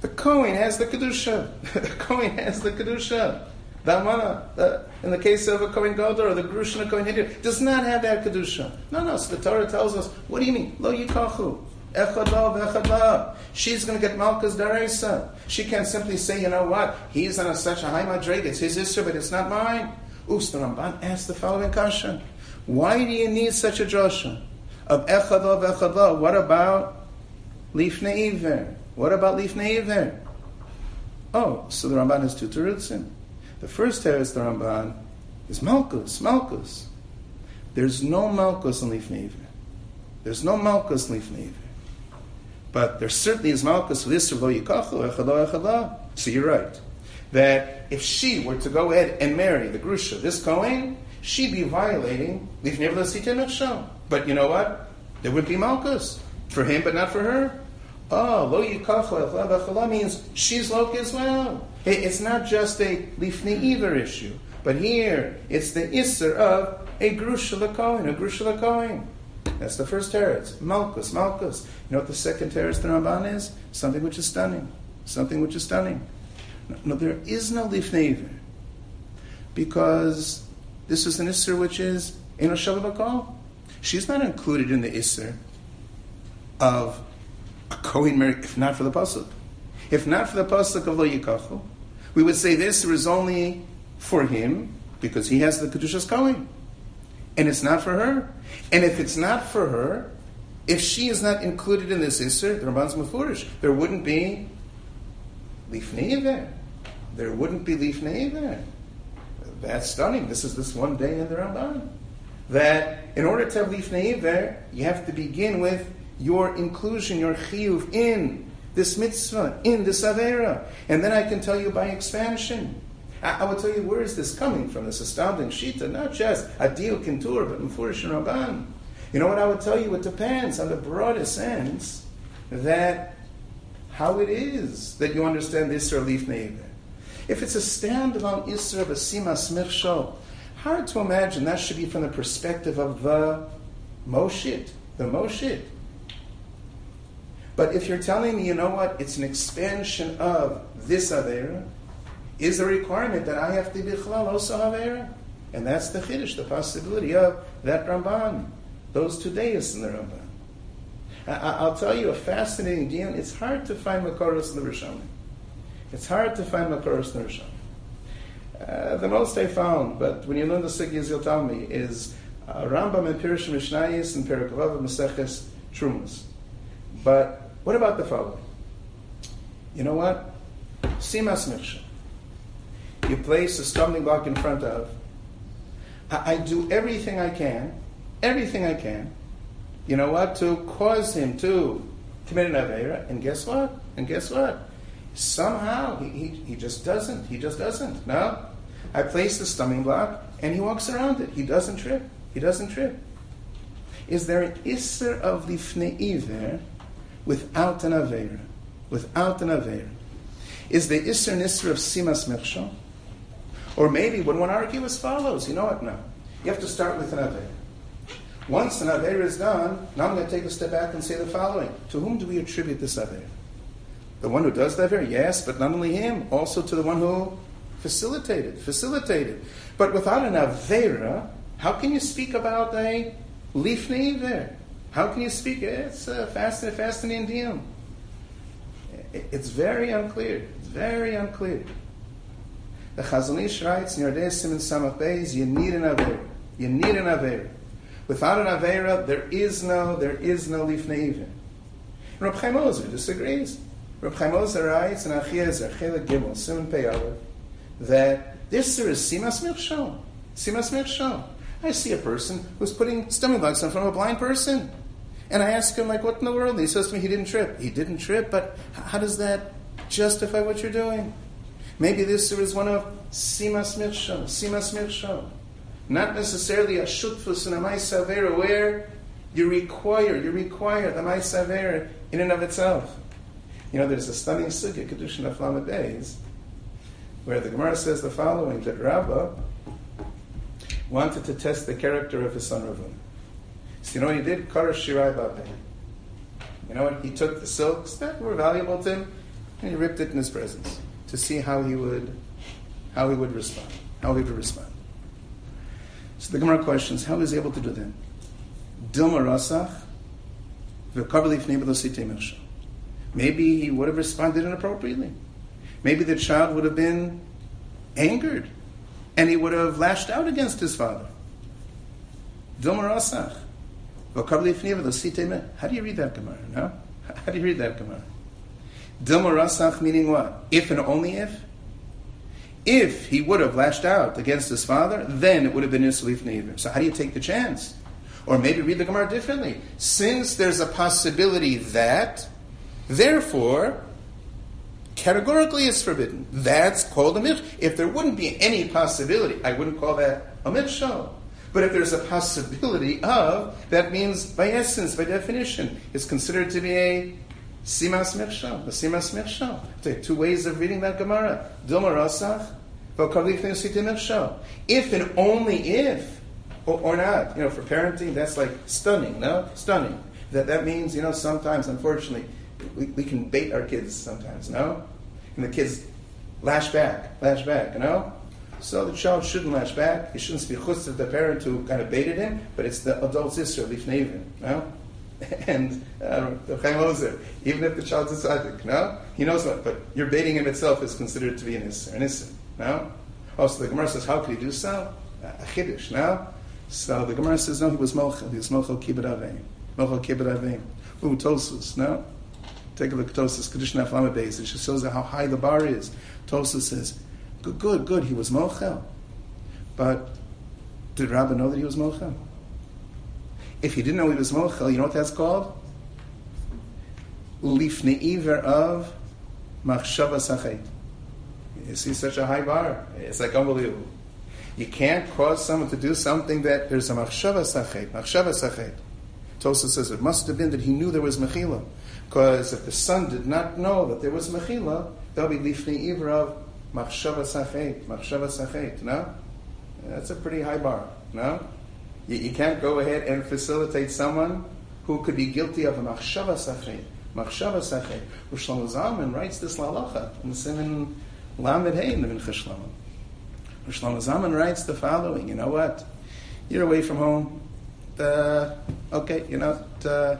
[SPEAKER 2] The Kohen has the Kedusha. the Kohen has the Kedusha. The Amana, the, in the case of a Kohen Gadol or the Grusha and a Kohen Hidir, does not have that Kedusha. No, no, so the Torah tells us, what do you mean? Lo Yikachu. She's going to get Malka's Daresa. She can't simply say, you know what, he's on a, such a high madrig, it's his issue, but it's not mine. Oops, the Ramban asked the following question. Why do you need such a drasha of Echadlah v'Echadlah? What about Lifnei Iver? What about Lifnei Iver? Oh, so the Ramban has two terutzim. The first teretz the Ramban is Malkus, Malkus. There's no Malkus in Lifnei Iver. There's no Malkus in Lifnei Iver. But there certainly is Malchus Lisser Lo Yikachu. So you're right. That if she were to go ahead and marry the Grusha, this Kohen, she'd be violating But you know what? There would be Malchus. For him, but not for her. Oh, Lo Echada means she's Lok as well. It's not just a Lifnei Iver issue. But here, it's the Isser of a Grusha Kohen, a Grusha Kohen. That's the first teretz. Malchus, Malchus. You know what the second teretz the Ramban is? Something which is stunning. Something which is stunning. No, there is no lifnei because this is an isser which is in a She's not included in the isser of a Kohen if not for the pasuk. If not for the pasuk of Lo Yikachu, we would say this is only for him because he has the Kedushas Kohen and it's not for her. And if it's not for her, if she is not included in this Isser, the Ramban's Mufurish, there wouldn't be Lifnei there. There wouldn't be Lifnei there. That's stunning. This is this one day in the Ramban. That in order to have Lifnei there, you have to begin with your inclusion, your chiyuv in this mitzvah, in this avera. And then I can tell you by expansion I, I will tell you where is this coming from, this astounding shita, not just a deal kintur, but mufurish and rabban. You know what I would tell you? It depends on the broadest sense that how it is that you understand Isra lifnei iver. If it's a standalone Isra of a Sima Smichsho, hard to imagine that should be from the perspective of the Moshit, the Moshit. But if you're telling me, you know what, it's an expansion of this Avera, is a requirement that I have to be chalal also havera. And that's the chiddush, the possibility of that Ramban, those two days in the Ramban. I, will tell you a fascinating deal. It's hard to find Makoros in the Rishonim. It's hard to find Makoros Rishonim. Uh, the most I found, but when you learn the Sigyas, you'll tell me, is uh, Rambam and Pirush Mishnayis and Perikavav and Maseches Trumas. But what about the following? You know what? Simas Michshah you place a stumbling block in front of. I, I do everything I can, everything I can, you know what, to cause him to commit an Avera, and guess what? And guess what? Somehow he, he, he just doesn't. He just doesn't. No? I place the stumbling block and he walks around it. He doesn't trip. He doesn't trip. Is there an Isser of Lifnei there without an Avera? Without an Avera? Is the Isser an Isser of Simas Mechshon? Or maybe when one argue as follows, you know what? No. You have to start with an Avera. Once an Avera is done, now I'm going to take a step back and say the following. To whom do we attribute this Avera? The one who does the Avera, yes, but not only him, also to the one who facilitated, facilitated. But without an Avera, how can you speak about a Lifnei there? How can you speak? It's uh, and fast and Indian. It's very unclear. It's very unclear. The Chazon Ish writes in Yardei Simon Samach you need an Avera. You need an Avera. Without an Avera, there is no, there is no Lifnei even. Reb Chaim Ozer disagrees. Reb Chaim Ozer writes in Achiezer, Chelik Gimel, Simon Pei that this is Simas Mirshal. Simas Mirshal. I see a person who's putting stomach bugs in front of a blind person. And I ask him, like, what in the world? And he says to me, he didn't trip. He didn't trip, but how does that justify what you're doing? Maybe this is one of Simas Mirshal, Simas Mirshal. Not necessarily a shutfus and a ma'isavera where you require, you require the ma'isavera in and of itself. You know, there's a stunning sugya, Kedushin of Days, where the Gemara says the following, that Rabbah wanted to test the character of his son Ravun. So you know what he did? Kar Shirai Babe. You know what? He took the silks that were valuable to him and he ripped it in his presence to see how he would how he would respond. How he would respond. So the Gemara questions, how is he able to do that? Dilma Rasach, Maybe he would have responded inappropriately. Maybe the child would have been angered and he would have lashed out against his father. How do you read that Gemara? No? How do you read that Gemara? Dilma Rasach meaning what? If and only if? If he would have lashed out against his father, then it would have been Isalif Neivir. So how do you take the chance? Or maybe read the Gemara differently. Since there's a possibility that, therefore, categorically it's forbidden. That's called a mitzvah. If there wouldn't be any possibility, I wouldn't call that a mitzvah. But if there's a possibility of, that means by essence, by definition, it's considered to be a simas mirshal, a simas mirshal. Take two ways of reading that Gemara. Dilma rasach, if and only if, or, or, not, you know, for parenting, that's like stunning, no? Stunning. That, that means, you know, sometimes, unfortunately, we, we can bait our kids sometimes, no? And the kids lash back, lash back, you know? So the child shouldn't lash back. He shouldn't be chutz of the parent who kind of baited him, but it's the adult sister, lifnevin, no? And uh, even if the child's a tzaddik, no? He knows what, but your baiting him itself is considered to be an innocent, no? Also, the Gemara says, how could he do so? A chiddush, no? So the Gemara says, no, he was mochel. He was mochel kibbut aveim. Mochel kibbut aveim. Ooh, Tosus, no? Take a look at Tosus, Kedushin Aflama base. It just shows how high the bar is. Tosus says, good, good, good, he was Mochel. But did Rabbah know that he was Mochel? If he didn't know he was Mochel, you know what that's called? Lifne Iver of Machshava Sachet. You see such a high bar. It's like unbelievable. You can't cause someone to do something that there's a Machshava Sachet. Machshava Sachet. Tosa says it must have been that he knew there was Mechila. Because if the son did not know that there was mechila, there'll be lifnei ivrav machshava sachet, machshava sachet. No, that's a pretty high bar. No, you, you, can't go ahead and facilitate someone who could be guilty of a machshava sachet, machshava sachet. Shlomo Zalman writes this lalacha in the Simon Lamed Hey in the Mincha Shlomo. Shlomo Zalman writes the following. You know what? You're away from home. Uh, okay, you know. Uh,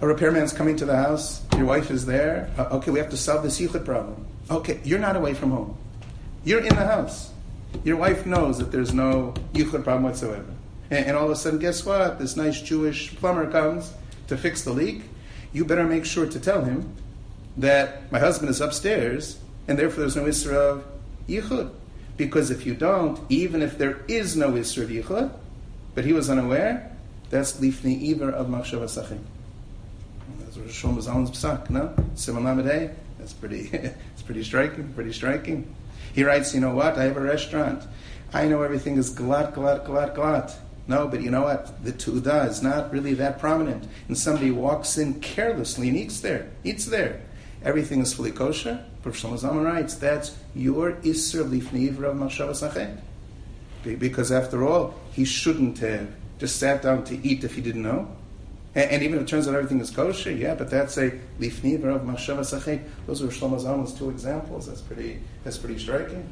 [SPEAKER 2] a repairman's coming to the house, your wife is there. Uh, okay, we have to solve this yichud problem. Okay, you're not away from home. You're in the house. Your wife knows that there's no yichud problem whatsoever. And, and all of a sudden, guess what? This nice Jewish plumber comes to fix the leak. You better make sure to tell him that my husband is upstairs, and therefore there's no Isra of yichud. Because if you don't, even if there is no Isra of yichud, but he was unaware, that's lifnei iver of machshava sachim. Rosh Zalman's psak, no? Simon Lamed That's pretty, it's pretty striking, pretty striking. He writes, you know what? I have a restaurant. I know everything is glut, glut, glut, glut. No, but you know what? The tuda is not really that prominent. And somebody walks in carelessly and eats there, eats there. Everything is fully kosher. Professor Zalman writes, that's your Isser of Mashava Sachet. Because after all, he shouldn't have just sat down to eat if he didn't know. And, and even if it turns out everything is kosher, yeah, but that's a lifni of machshava sachet. Those are Shlomo Zalman's two examples. That's pretty, that's pretty striking.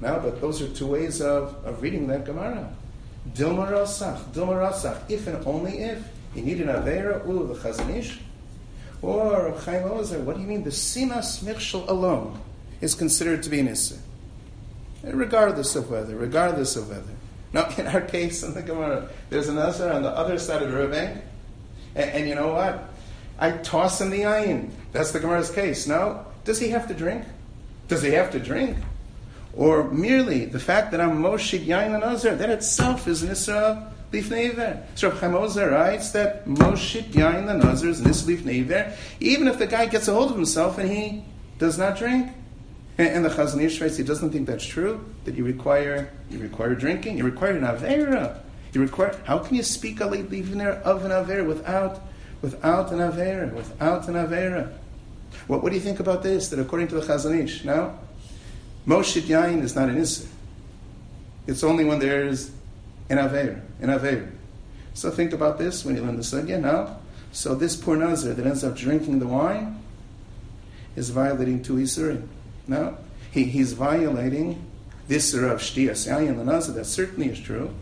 [SPEAKER 2] Now, but those are two ways of, of reading that Gemara. Dilma rasach, Dilma rasach, if and only if. You need an Avera, ooh, the Chazon Ish. Or Chaim Ozer, what do you mean? The Simas Michshel alone is considered to be an Issa. Regardless of whether, regardless of whether. Now, in our case in the Gemara, there's an Azar on the other side of the river and, and, you know what? I toss him the ayin. That's the Gemara's case. Now, does he have to drink? Does he have to drink? Or merely the fact that I'm Moshid Yain and Azar, that itself is an Isra Lifnei So Chaim Ozer writes that Moshit Yain the Nazar is Nis Lifnei even if the guy gets a hold of himself and he does not drink. And, the Chazon Ish writes he doesn't think that's true, that you require you require drinking, you require an Avera. How can you speak of an Avera without without an Avera, without an Avera? What, what do you think about this? That according to the Chazon Ish, now, Moshit Yain is not an Isser. It's only when there's in Aveir, in Aveir. So think about this when you learn the sugya now. So this poor Nazir that ends up drinking the wine is violating two Isurim. No, he, he's violating this Isra of Shtiyas the Nazir, that certainly is true.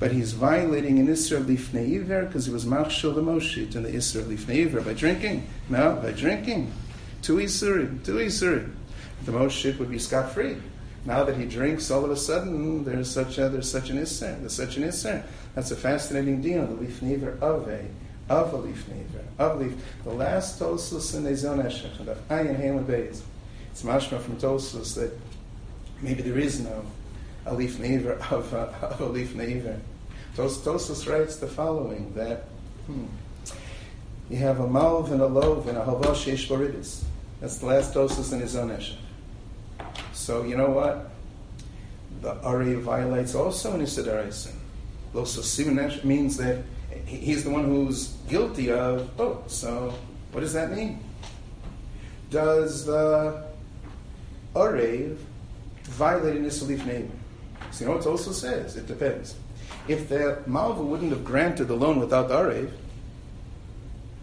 [SPEAKER 2] But he's violating an Isra Lifnei because he was Machshel the Moshit in the Isra Lifnei by drinking. No, by drinking. Two Isurim, two Isurim. The Moshit would be scot free. Now that he drinks, all of a sudden there's such a, there's such an isser. There's such an isser. That's a fascinating deal. The leaf of a of a leaf neither of leaf. The last tosus in the zon eshech the ayin haim beis. It's mashma from tosus that maybe there is no a leaf neither of a, of a leaf neither. Tos, tosus writes the following that hmm, you have a malv and a lov and a havash yesh That's the last tosus in his own eshech. So you know what? The Ari violates also an Isidaraisen. Also, Sivanesh means that he's the one who's guilty of both. So what does that mean? Does the Arev violate an Isalif neighbor? So you know what it also says? It depends. If the Malva wouldn't have granted the loan without the Arev,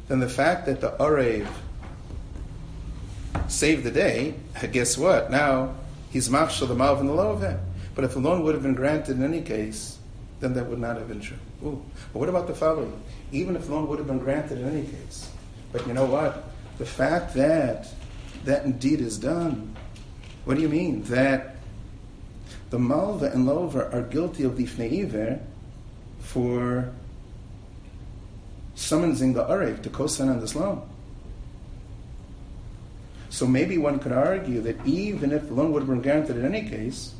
[SPEAKER 2] then the fact that the Arev saved the day, guess what? Now he's machshel the malv and the loveh. But if the loan would have been granted in any case, then that would not have been true. Ooh. But what about the following? Even if the loan would have been granted in any case, but you know what? The fact that that indeed is done, what do you mean? That the malva and lover are guilty of the fneiver for summoning the arev to kosan on this loan. So maybe one could argue that even if the loan would have been granted in any case,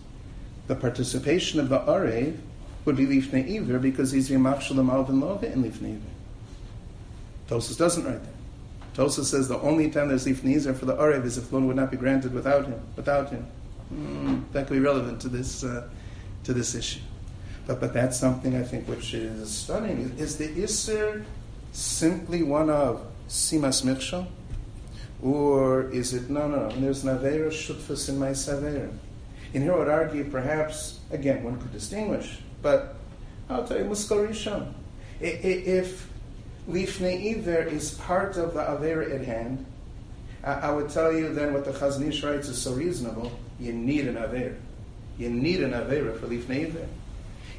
[SPEAKER 2] the participation of the Arev would be Lifnei Iver because he's Yamachshal Malvin Love in Lifnei Iver. Tosus doesn't write that. Tosus says the only time there's Lifnei Iver for the Arev is if loan would not be granted without him. Without him. Mm, that could be relevant to this, uh, to this issue. But, but that's something I think which is stunning. Is the Isser simply one of Simas Mikshal? Or is it, no, no, no, there's an Avera Shutfas in my Savera. And here I would argue perhaps, again, one could distinguish, but I'll tell you, muskarishon. If Lifnei Iver is part of the Avera at hand, I would tell you then what the Chazon Ish writes is so reasonable, you need an Avera. You need an Avera for Lifnei Iver.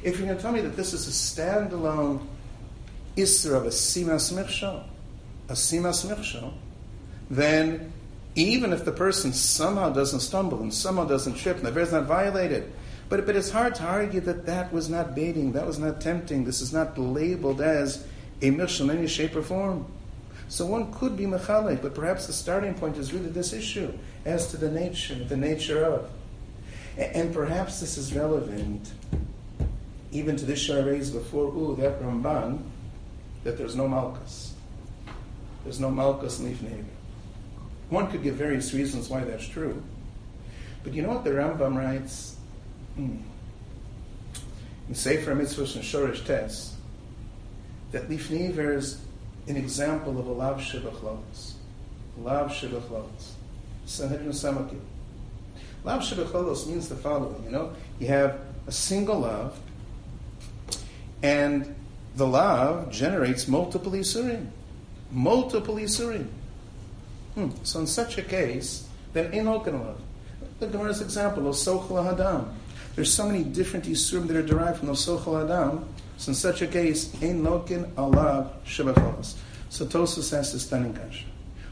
[SPEAKER 2] If you're going to tell me that this is a standalone Isra of a Simas Mirshal, a Simas Mirshal, then even if the person somehow doesn't stumble and somehow doesn't trip and the verse is not violated, but, but it's hard to argue that that was not baiting, that was not tempting, this is not labeled as a mirshal in any shape or form. So one could be mechalek, but perhaps the starting point is really this issue as to the nature, the nature of. And, perhaps this is relevant even to this shah before, ooh, that Ramban, that there's no malchus. There's no malchus lifnei iver. One could give various reasons why that's true. But you know what the Rambam writes? Hmm. In Sefer Mitzvahs and Tes, that Lifniver is an example of a lav shebachlos. Lav shebachlos. Sanhedrin Samaki. Lav shebachlos means the following, you know, you have a single love, and the lav generates multiple isurim. Multiple isurim. Hmm. So in such a case, then in lav. The Gemara's example, Osochel Hadam. There's so many different isurim that are derived from Osochel Hadam. So in such a case, in lokin alav shabacholas. So Tosus has to stunning kasha.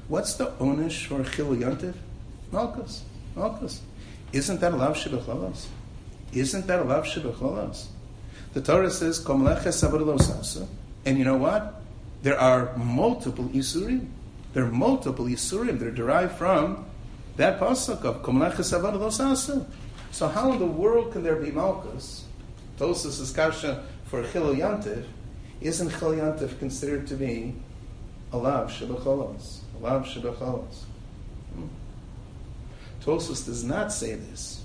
[SPEAKER 2] What's the onish for chil yantiv? Malchus. Malchus. Isn't that a lav shabacholas? Isn't that a lav shabacholas? The Torah says, and you know what? There are multiple Isurim. There are multiple Isurim They're derived from that pasuk of So how in the world can there be Malchus? Is kasha for Chil Yantiv. Isn't Chil Yantiv considered to be a lav shebecholos? A lav shebecholos. Hmm. Tosus does not say this.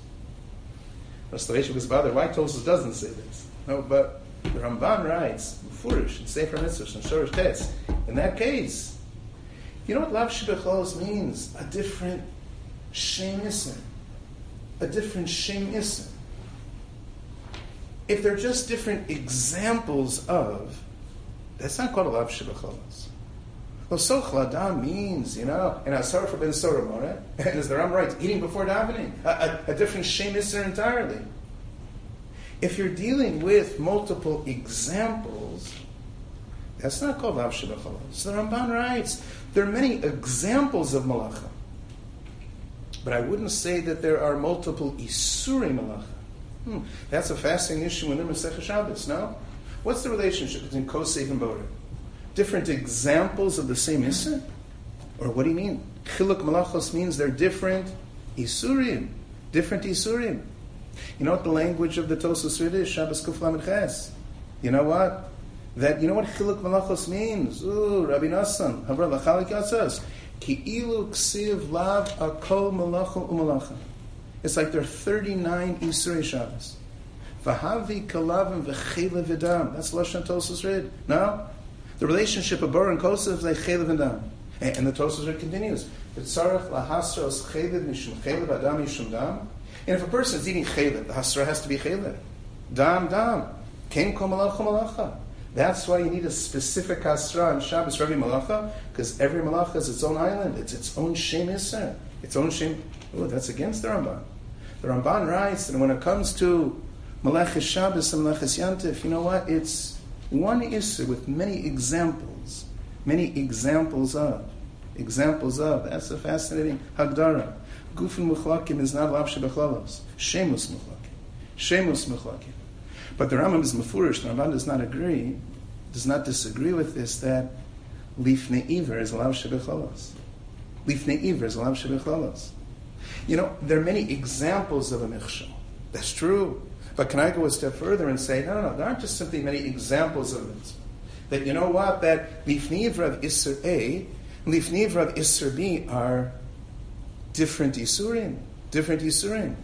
[SPEAKER 2] Restoration was bothered. Why Tosus doesn't say this? No, but the Ramban writes, Furish, in Sefer Mitzvah, and Shorish Tetz, in that case, you know what Lav Shibecholos means? A different Shem Isim. A different Shem Isim. If they're just different examples of, that's not called a. Well, so chladam means, you know, and asar for ben sorah and as the Ram writes, eating before davening, a, a, a different shame entirely. If you're dealing with multiple examples, that's not called Lav Shabbat So the Ramban writes, there are many examples of malacha. But I wouldn't say that there are multiple Isuri malacha. Hmm. That's a fascinating issue in the Masech Shabbos, no? What's the relationship between Kosef and Borer? Different examples of the same Isser? Or what do you mean? Chiluk malachos means they're different Isurim. Different Isurim. You know what the language of the Tosos is? Shabbos Kuflam Ches. You know what? That you know what chiluk malachos means? Ooh, Rabbi Nassan, Havra Lachalik. Ki ilu ksiv lav akol malacha umalacha. It's like there are 39 Yisrei Shabbos. Vahavi kalavim v'chele v'dam. That's Lashon Tosos read. No? The relationship of Bor and Kosev is like chele v'dam. And the Tosos read continues. V'tzarech lahasros chele mishum chele v'adam mishum dam. And if a person is eating chaylev, the hasra has to be chaylev. Dam, dam. Ken kol malacha. That's why you need a specific hasra on Shabbos for every malacha, because every malacha is its own island. It's its own shem iser. Its own shem. Oh, that's against the Ramban. The Ramban writes that when it comes to Malachis Shabbos and Malachis Yantif, you know what? It's one issue with many examples. Many examples of. Examples of. That's a fascinating Hagdara. Gufin Muchlakim is not Lav Shebechalos. Shemus Muchlakim. Shemus Muchlakim. But the Rambam is Mefurish, the Rambam does not agree, does not disagree with this, that Lifne Iver is Lav Shebechalos. Lifne Iver is Lav Shebechalos. You know, there are many examples of a Michshel. That's true. But can I go a step further and say, no, no, no, there aren't just simply many examples of it. That you know what? That Lifne Iver of Isser A, Lifne Iver of Isser B are different Isurim. Different Isurim.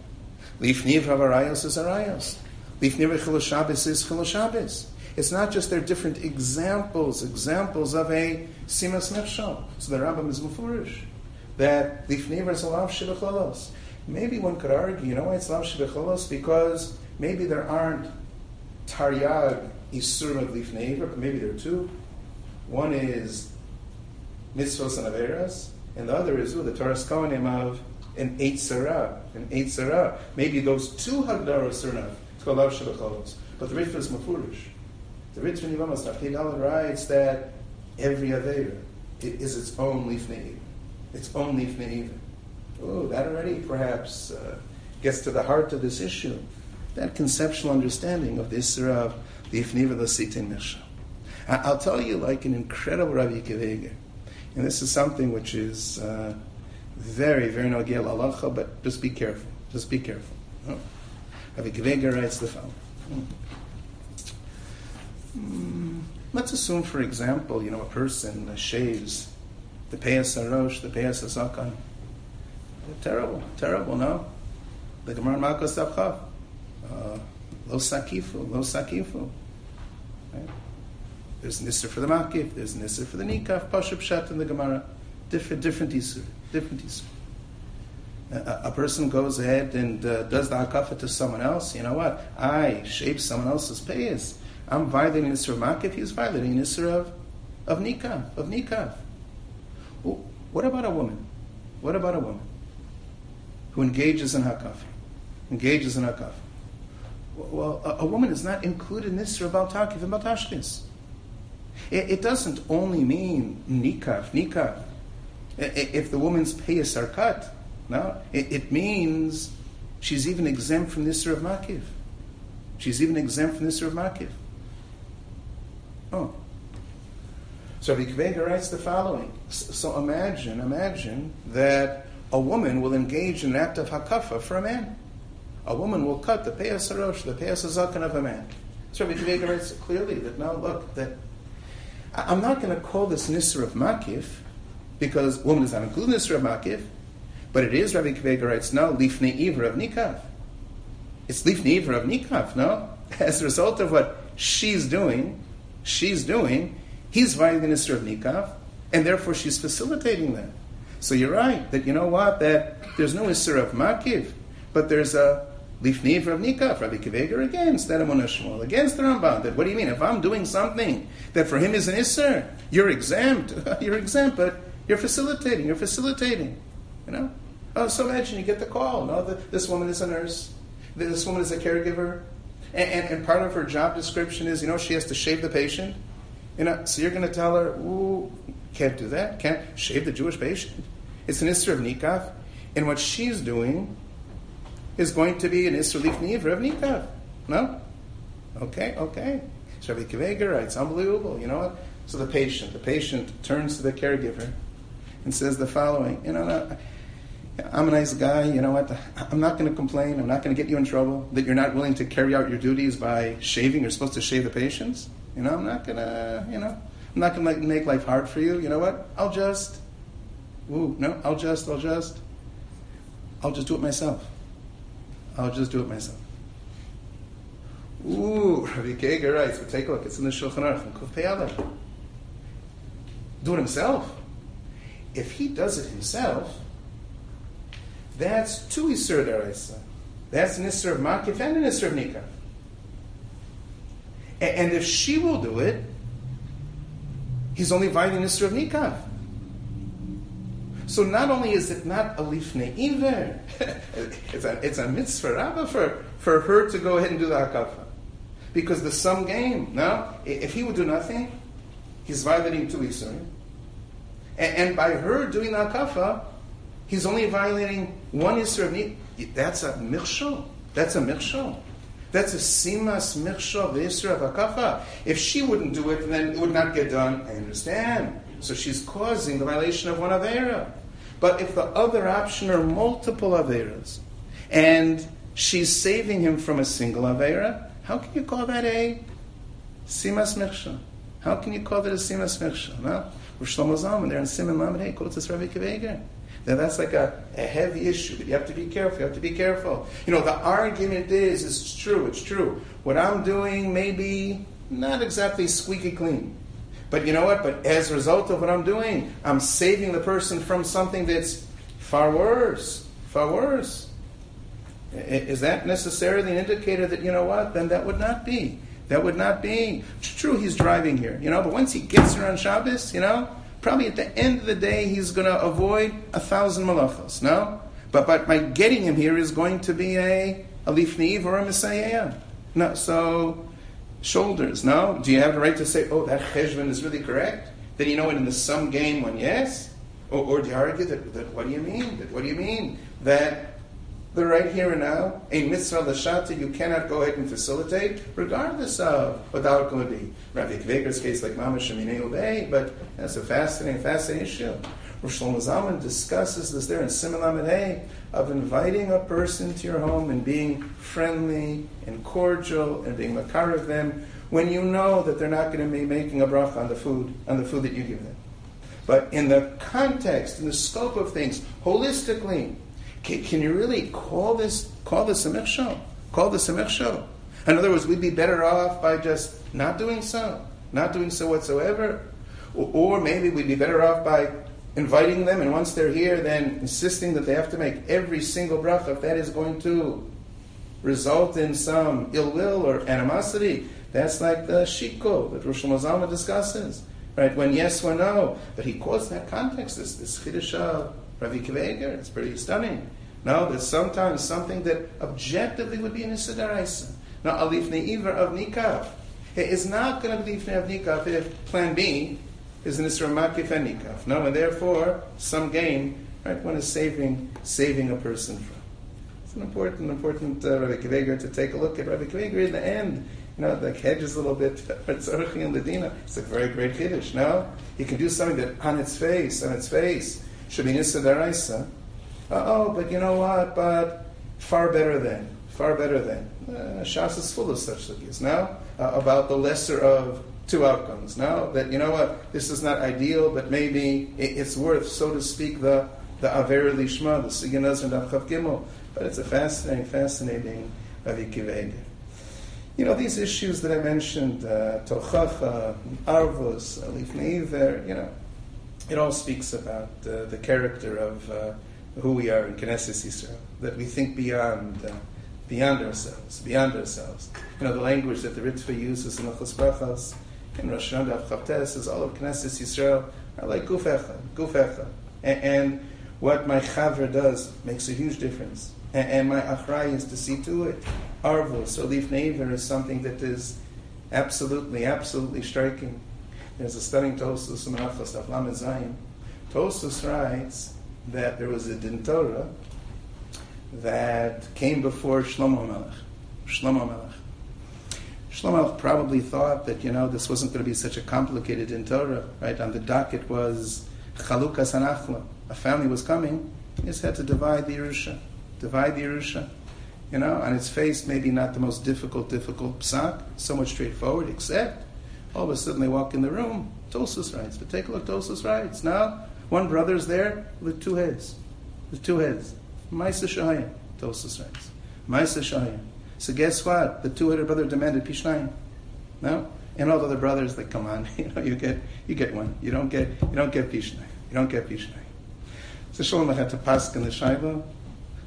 [SPEAKER 2] Lifniv Arayos is Arayos. Lifniv Chiloshabes is Chiloshabes. It's not just they're different examples, examples of a Simas Nefshal. So the Rambam is Mufurish. That Lifniv is a Lav Shivacholos. Maybe one could argue, you know why it's Lav Shivacholos? Because maybe there aren't Taryag Isurim of Lifniv, but maybe there are two. One is Mitzvos and Averas, and the other is ooh, the Torah Kohanim of an eight sarah, an eight sarah. Maybe those two hagdaros are enough. It's called Lav Shabacholos. But the Ritva is Mafurish. The Ritva Nivamas Tafkid writes that every Avera is its own leaf neiv. Its only neiv. Oh, that already perhaps uh, gets to the heart of this issue. That conceptual understanding of the Isra of the Ifniva Lasitin Misha. I'll tell you like an incredible Rabbi Akiva Eiger. And this is something which is uh, very, very nogel alacha, but just be careful. Just be careful. Oh. Rabbi Akiva Eiger writes the following. Mm. Let's assume, for example, you know, a person shaves the peyas arosh, the peyas azakan. Terrible, terrible, no? The Gemara Malkos Avchav. Uh, lo sakifu, lo sakifu. There's Nisr for the Makif, there's Nisr for the Nikaf, Pashup Shat in the Gemara. Different, different Isur, different Isur. A, a, person goes ahead and uh, does the Hakafa to someone else, you know what? I shape someone else's payas. I'm violating of Makif, he's violating Isra of, of Nikah, of Nikah. What about a woman? What about a woman who engages in Hakaf? Engages in Hakaf. Well, a, a, woman is not included in this about Takif and Batashkis. It, it doesn't only mean nikaf, nikaf. If the woman's payas are cut, no, it, it means she's even exempt from this of Makiv. She's even exempt from this of Makiv. Oh. So Rabbi Akiva Eiger writes the following. So imagine, imagine that a woman will engage in an act of hakafa for a man. A woman will cut the peyas harosh, the peyas hazakan of a man. So Rabbi Akiva Eiger writes clearly that now look, that I'm not going to call this nisr of makif, because woman is not included in nisr of makif, but it is, Rabbi Akiva Eiger writes, no, lifnei iver of nikav. It's lifnei iver of nikav, no? As a result of what she's doing, she's doing, he's the Nisr of Nikav, and therefore she's facilitating that. So you're right, that you know what, that there's no Isser of Makiv, but there's a Lifniv of Nikav, Rabbi Akiva Eiger against that Amun Shmuel, against the Ramban. That what do you mean? If I'm doing something that for him is an Isser, you're exempt. you're exempt, but you're facilitating. You're facilitating. You know? Oh, so imagine you get the call. No, the, this woman is a nurse. This woman is a caregiver. And, and, and, part of her job description is, you know, she has to shave the patient. You know, so you're going to tell her, ooh, can't do that. Can't shave the Jewish patient. It's an Isra of Nikav. And what she's doing is going to be an Isra Leaf Nivra of Nikav. No? Okay, okay. Rabbi Akiva Eiger it's unbelievable. You know what? So the patient, the patient turns to the caregiver and says the following, you know, uh, I'm a nice guy, you know what? I'm not going to complain. I'm not going to get you in trouble that you're not willing to carry out your duties by shaving. You're supposed to shave the patients. You know, I'm not to, you know, I'm not to make life hard for you. You know what? I'll just, ooh, no, I'll just, I'll just, I'll just do it myself. I'll just do it myself. Ooh, Rabbi Akiva Eiger writes, but take a look, it's in the Shulchan Aruch, Kuf Do it himself. If he does it himself, that's two Isur Daraisa. That's an Isur of Makif and an Isur of Nikah. And if she will do it, he's only violating Isur of Nikah. So not only is it not a lifnei iver, it's a, it's a mitzvah rabba for, for her to go ahead and do the hakafa. Because the sum game, no? If he would do nothing, he's violating two Isur. And, and by her doing the hakafa, He's only violating one of That's a Mirshal. That's a Mirshal. That's a Simas Mirshal, the Isra. If she wouldn't do it, then it would not get done. I understand. So she's causing the violation of one Avera. But if the other option are multiple Averas, and she's saving him from a single Avera, how can you call that a Simas Mirshal? How can you call that a Simas Mirshal? No? Rosh Shlomo Zalman, there in Simon Lamed, hey, quotes this Rabbi Akiva Eiger. Then that's like a, a heavy issue. You have to be careful. You have to be careful. You know, the argument is, it's true, it's true. What I'm doing may be not exactly squeaky clean. But you know what? But as a result of what I'm doing, I'm saving the person from something that's far worse. Far worse. Is that necessarily an indicator that, you know what? Then that would not be. That would not be. True, he's driving here, you know, but once he gets here on Shabbos, you know, probably at the end of the day he's going to avoid a thousand malachos. No, but but by getting him here is going to be a a lifniv or a messiah. No, so shoulders. No, do you have the right to say, oh, that cheshvan is really correct? Then you know it in the sum game when yes, or, or do you argue that, that what do you mean? That what do you mean that the right here and now, a mitzvah l'shata, you cannot go ahead and facilitate, regardless of what the outcome would be. Rabbi Akiva Eiger's case, like Mama Sheminei Obey, but that's a fascinating, fascinating issue. Rosh Zalman discusses this there in Simon of inviting a person to your home and being friendly and cordial and being makar of them when you know that they're not going to be making a bracha on the food, on the food that you give them. But in the context, in the scope of things, holistically, can, can you really call this call this a michshol? Call this a michshol? In other words, we'd be better off by just not doing so, not doing so whatsoever, or, or maybe we'd be better off by inviting them, and once they're here, then insisting that they have to make every single bracha if that is going to result in some ill will or animosity, That's like the shiko that Rosh Mazalma discusses. Right? When yes, when no. But he quotes that context, this, this Chiddush Rabbi Akiva Eiger. It's pretty stunning. No, there's sometimes something that objectively would be an Isidaraisa. Now, Alif Ne'iver of Nikav. It is not going to be Lifnei of Nikav if plan B is an Isra Makif and Nikav. No, and therefore, some gain, right, one is saving, saving a person from. It's an important, important uh, Rabbi to take a look at Rabbi Akiva Eiger in the end. You know, the hedges a little bit, it's a very great Kiddush. No? He can do something that on its face, on its face, Nisa Daraisa. Oh, but you know what? But far better than, far better than. Uh, Shas is full of such things. Now, uh, about the lesser of two outcomes. Now, that, you know what? This is not ideal, but maybe it, it's worth, so to speak, the the Aver Lishma, the Siganaz and Avchav Gimel. But it's a fascinating, fascinating Avikivega. You know, these issues that I mentioned, uh, Tochacha, Arvos, Alif Neiver, you know, it all speaks about uh, the character of uh, who we are in Knesset Yisrael, that we think beyond, uh, beyond ourselves, beyond ourselves. You know, the language that the Ritva uses in Achos Brachas, in Rosh Hashanah, Chavtes, is all of Knesset Yisrael are like Gufecha, Gufecha. And, and what my Chaver does makes a huge difference. And, and my Achrai is to see to it. Arvos, so Leaf Naver is something that is absolutely, absolutely striking. There's a stunning Tosus in Lamed Zayin. Tosus writes that there was a Din Torah that came before Shlomo Melech. Shlomo Melech. Shlomo Melech probably thought that, you know, this wasn't going to be such a complicated Din Torah, right? On the docket was Chalukas Anachla. A family was coming, he just had to divide the Yerusha. Divide the Yerusha. You know, on its face, maybe not the most difficult, difficult psak, somewhat straightforward, except all of a sudden they walk in the room, Tosus writes. But take a look, Tosus writes. Now, one brother's there with two heads. With two heads. Maisa Shahayim, Tosus writes. Maisa Shahayim. So guess what? The two-headed brother demanded Pishnayim. No? And all the other brothers, like, come on, you know, you get you get one. You don't get you don't get Pishnayim. You don't get Pishnayim. So Shlomo had to pass in the Shaiva.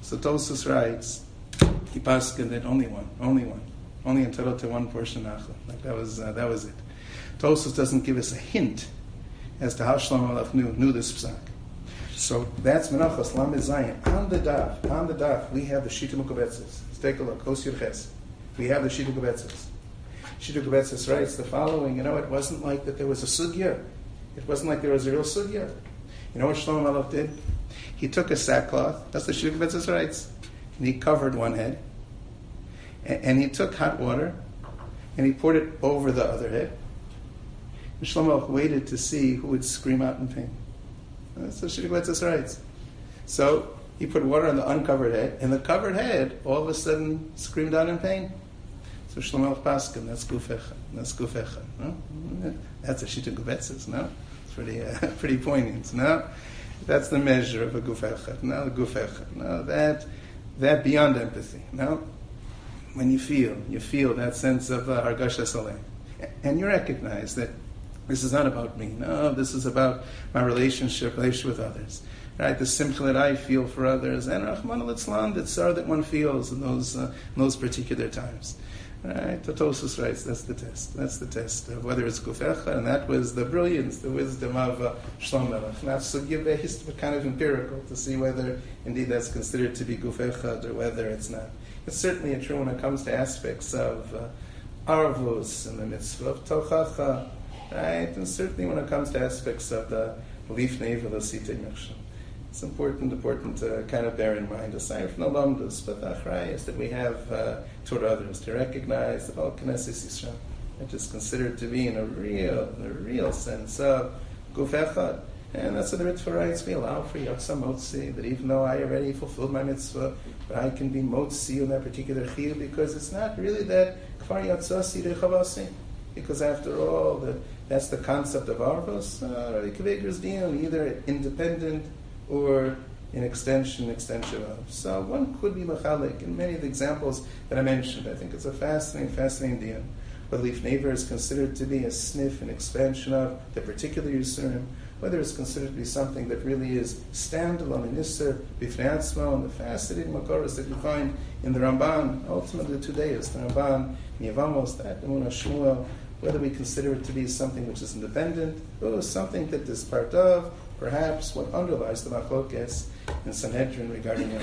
[SPEAKER 2] So Tosus writes, he passed that only one, only one, only entitled to one portion of Like that was uh, that was it. Tosus doesn't give us a hint as to how Shlomo Melech knew, knew this psak. So that's Menachos Lamed Zayin. On the daf, on the daf, we have the Shita Mukobetzes. Let's take a look. Kos Ches. We have the Shita Mukobetzes. Shita Mukobetzes writes the following. You know, it wasn't like that there was a sugya. It wasn't like there was a real sugya. You know what Shlomo Melech did? He took a sackcloth. That's the Shita Mukobetzes writes. And he covered one head. And, and he took hot water and he poured it over the other head. And Shlomo waited to see who would scream out in pain. That's what Shita Mukobetzes writes. So he put water on the uncovered head, and the covered head all of a sudden screamed out in pain. So Shlomo Paskin, that's Gufecha. That's Gufecha. No? That's a Shita Mukobetzes, no? It's pretty, uh, pretty poignant, no? That's the measure of a Gufecha. No, Gufecha. No, that, that beyond empathy, no? When you feel, you feel that sense of uh, Hargasha Saleh. And you recognize that this is not about me. No, this is about my relationship, relationship with others. Right, the simcha that I feel for others, and Rahman al Islam, the tsar that one feels in those uh, in those particular times. Right, Totosus writes that's the test. That's the test of whether it's gufecha, and that was the brilliance, the wisdom of uh, Shlomo Melech. Not so give a history, kind of empirical to see whether indeed that's considered to be gufecha or whether it's not. It's certainly true when it comes to aspects of uh, and the mitzvah of tochacha right? And certainly when it comes to aspects of the belief navel it's important, important to kind of bear in mind, aside from the lamdas, but the achrayas that we have uh, toward others, to recognize that all Knesset Yisrael it is considered to be in a real, in a real sense of guf echad. And that's what the mitzvah writes. We allow for yotza motzi, that even though I already fulfilled my mitzvah, but I can be motzi in that particular chiyuv because it's not really that kfar yotza si Because after all, the that's the concept of Arvos. Uh, Rabbi Akiva Eiger's either independent or an extension, extension of. So one could be machalik in many of the examples that I mentioned. I think it's a fascinating, fascinating deal. But Lifnei Iver is considered to be a sniff, an expansion of the particular Yisurim whether it's considered to be something that really is standalone in Isser, Bifreatzmo, and the fascinating Makoros that you find in the Ramban, ultimately today is the Ramban, Yevamos, that whether we consider it to be something which is independent, or something that is part of, perhaps, what underlies the Machlokes in Sanhedrin regarding the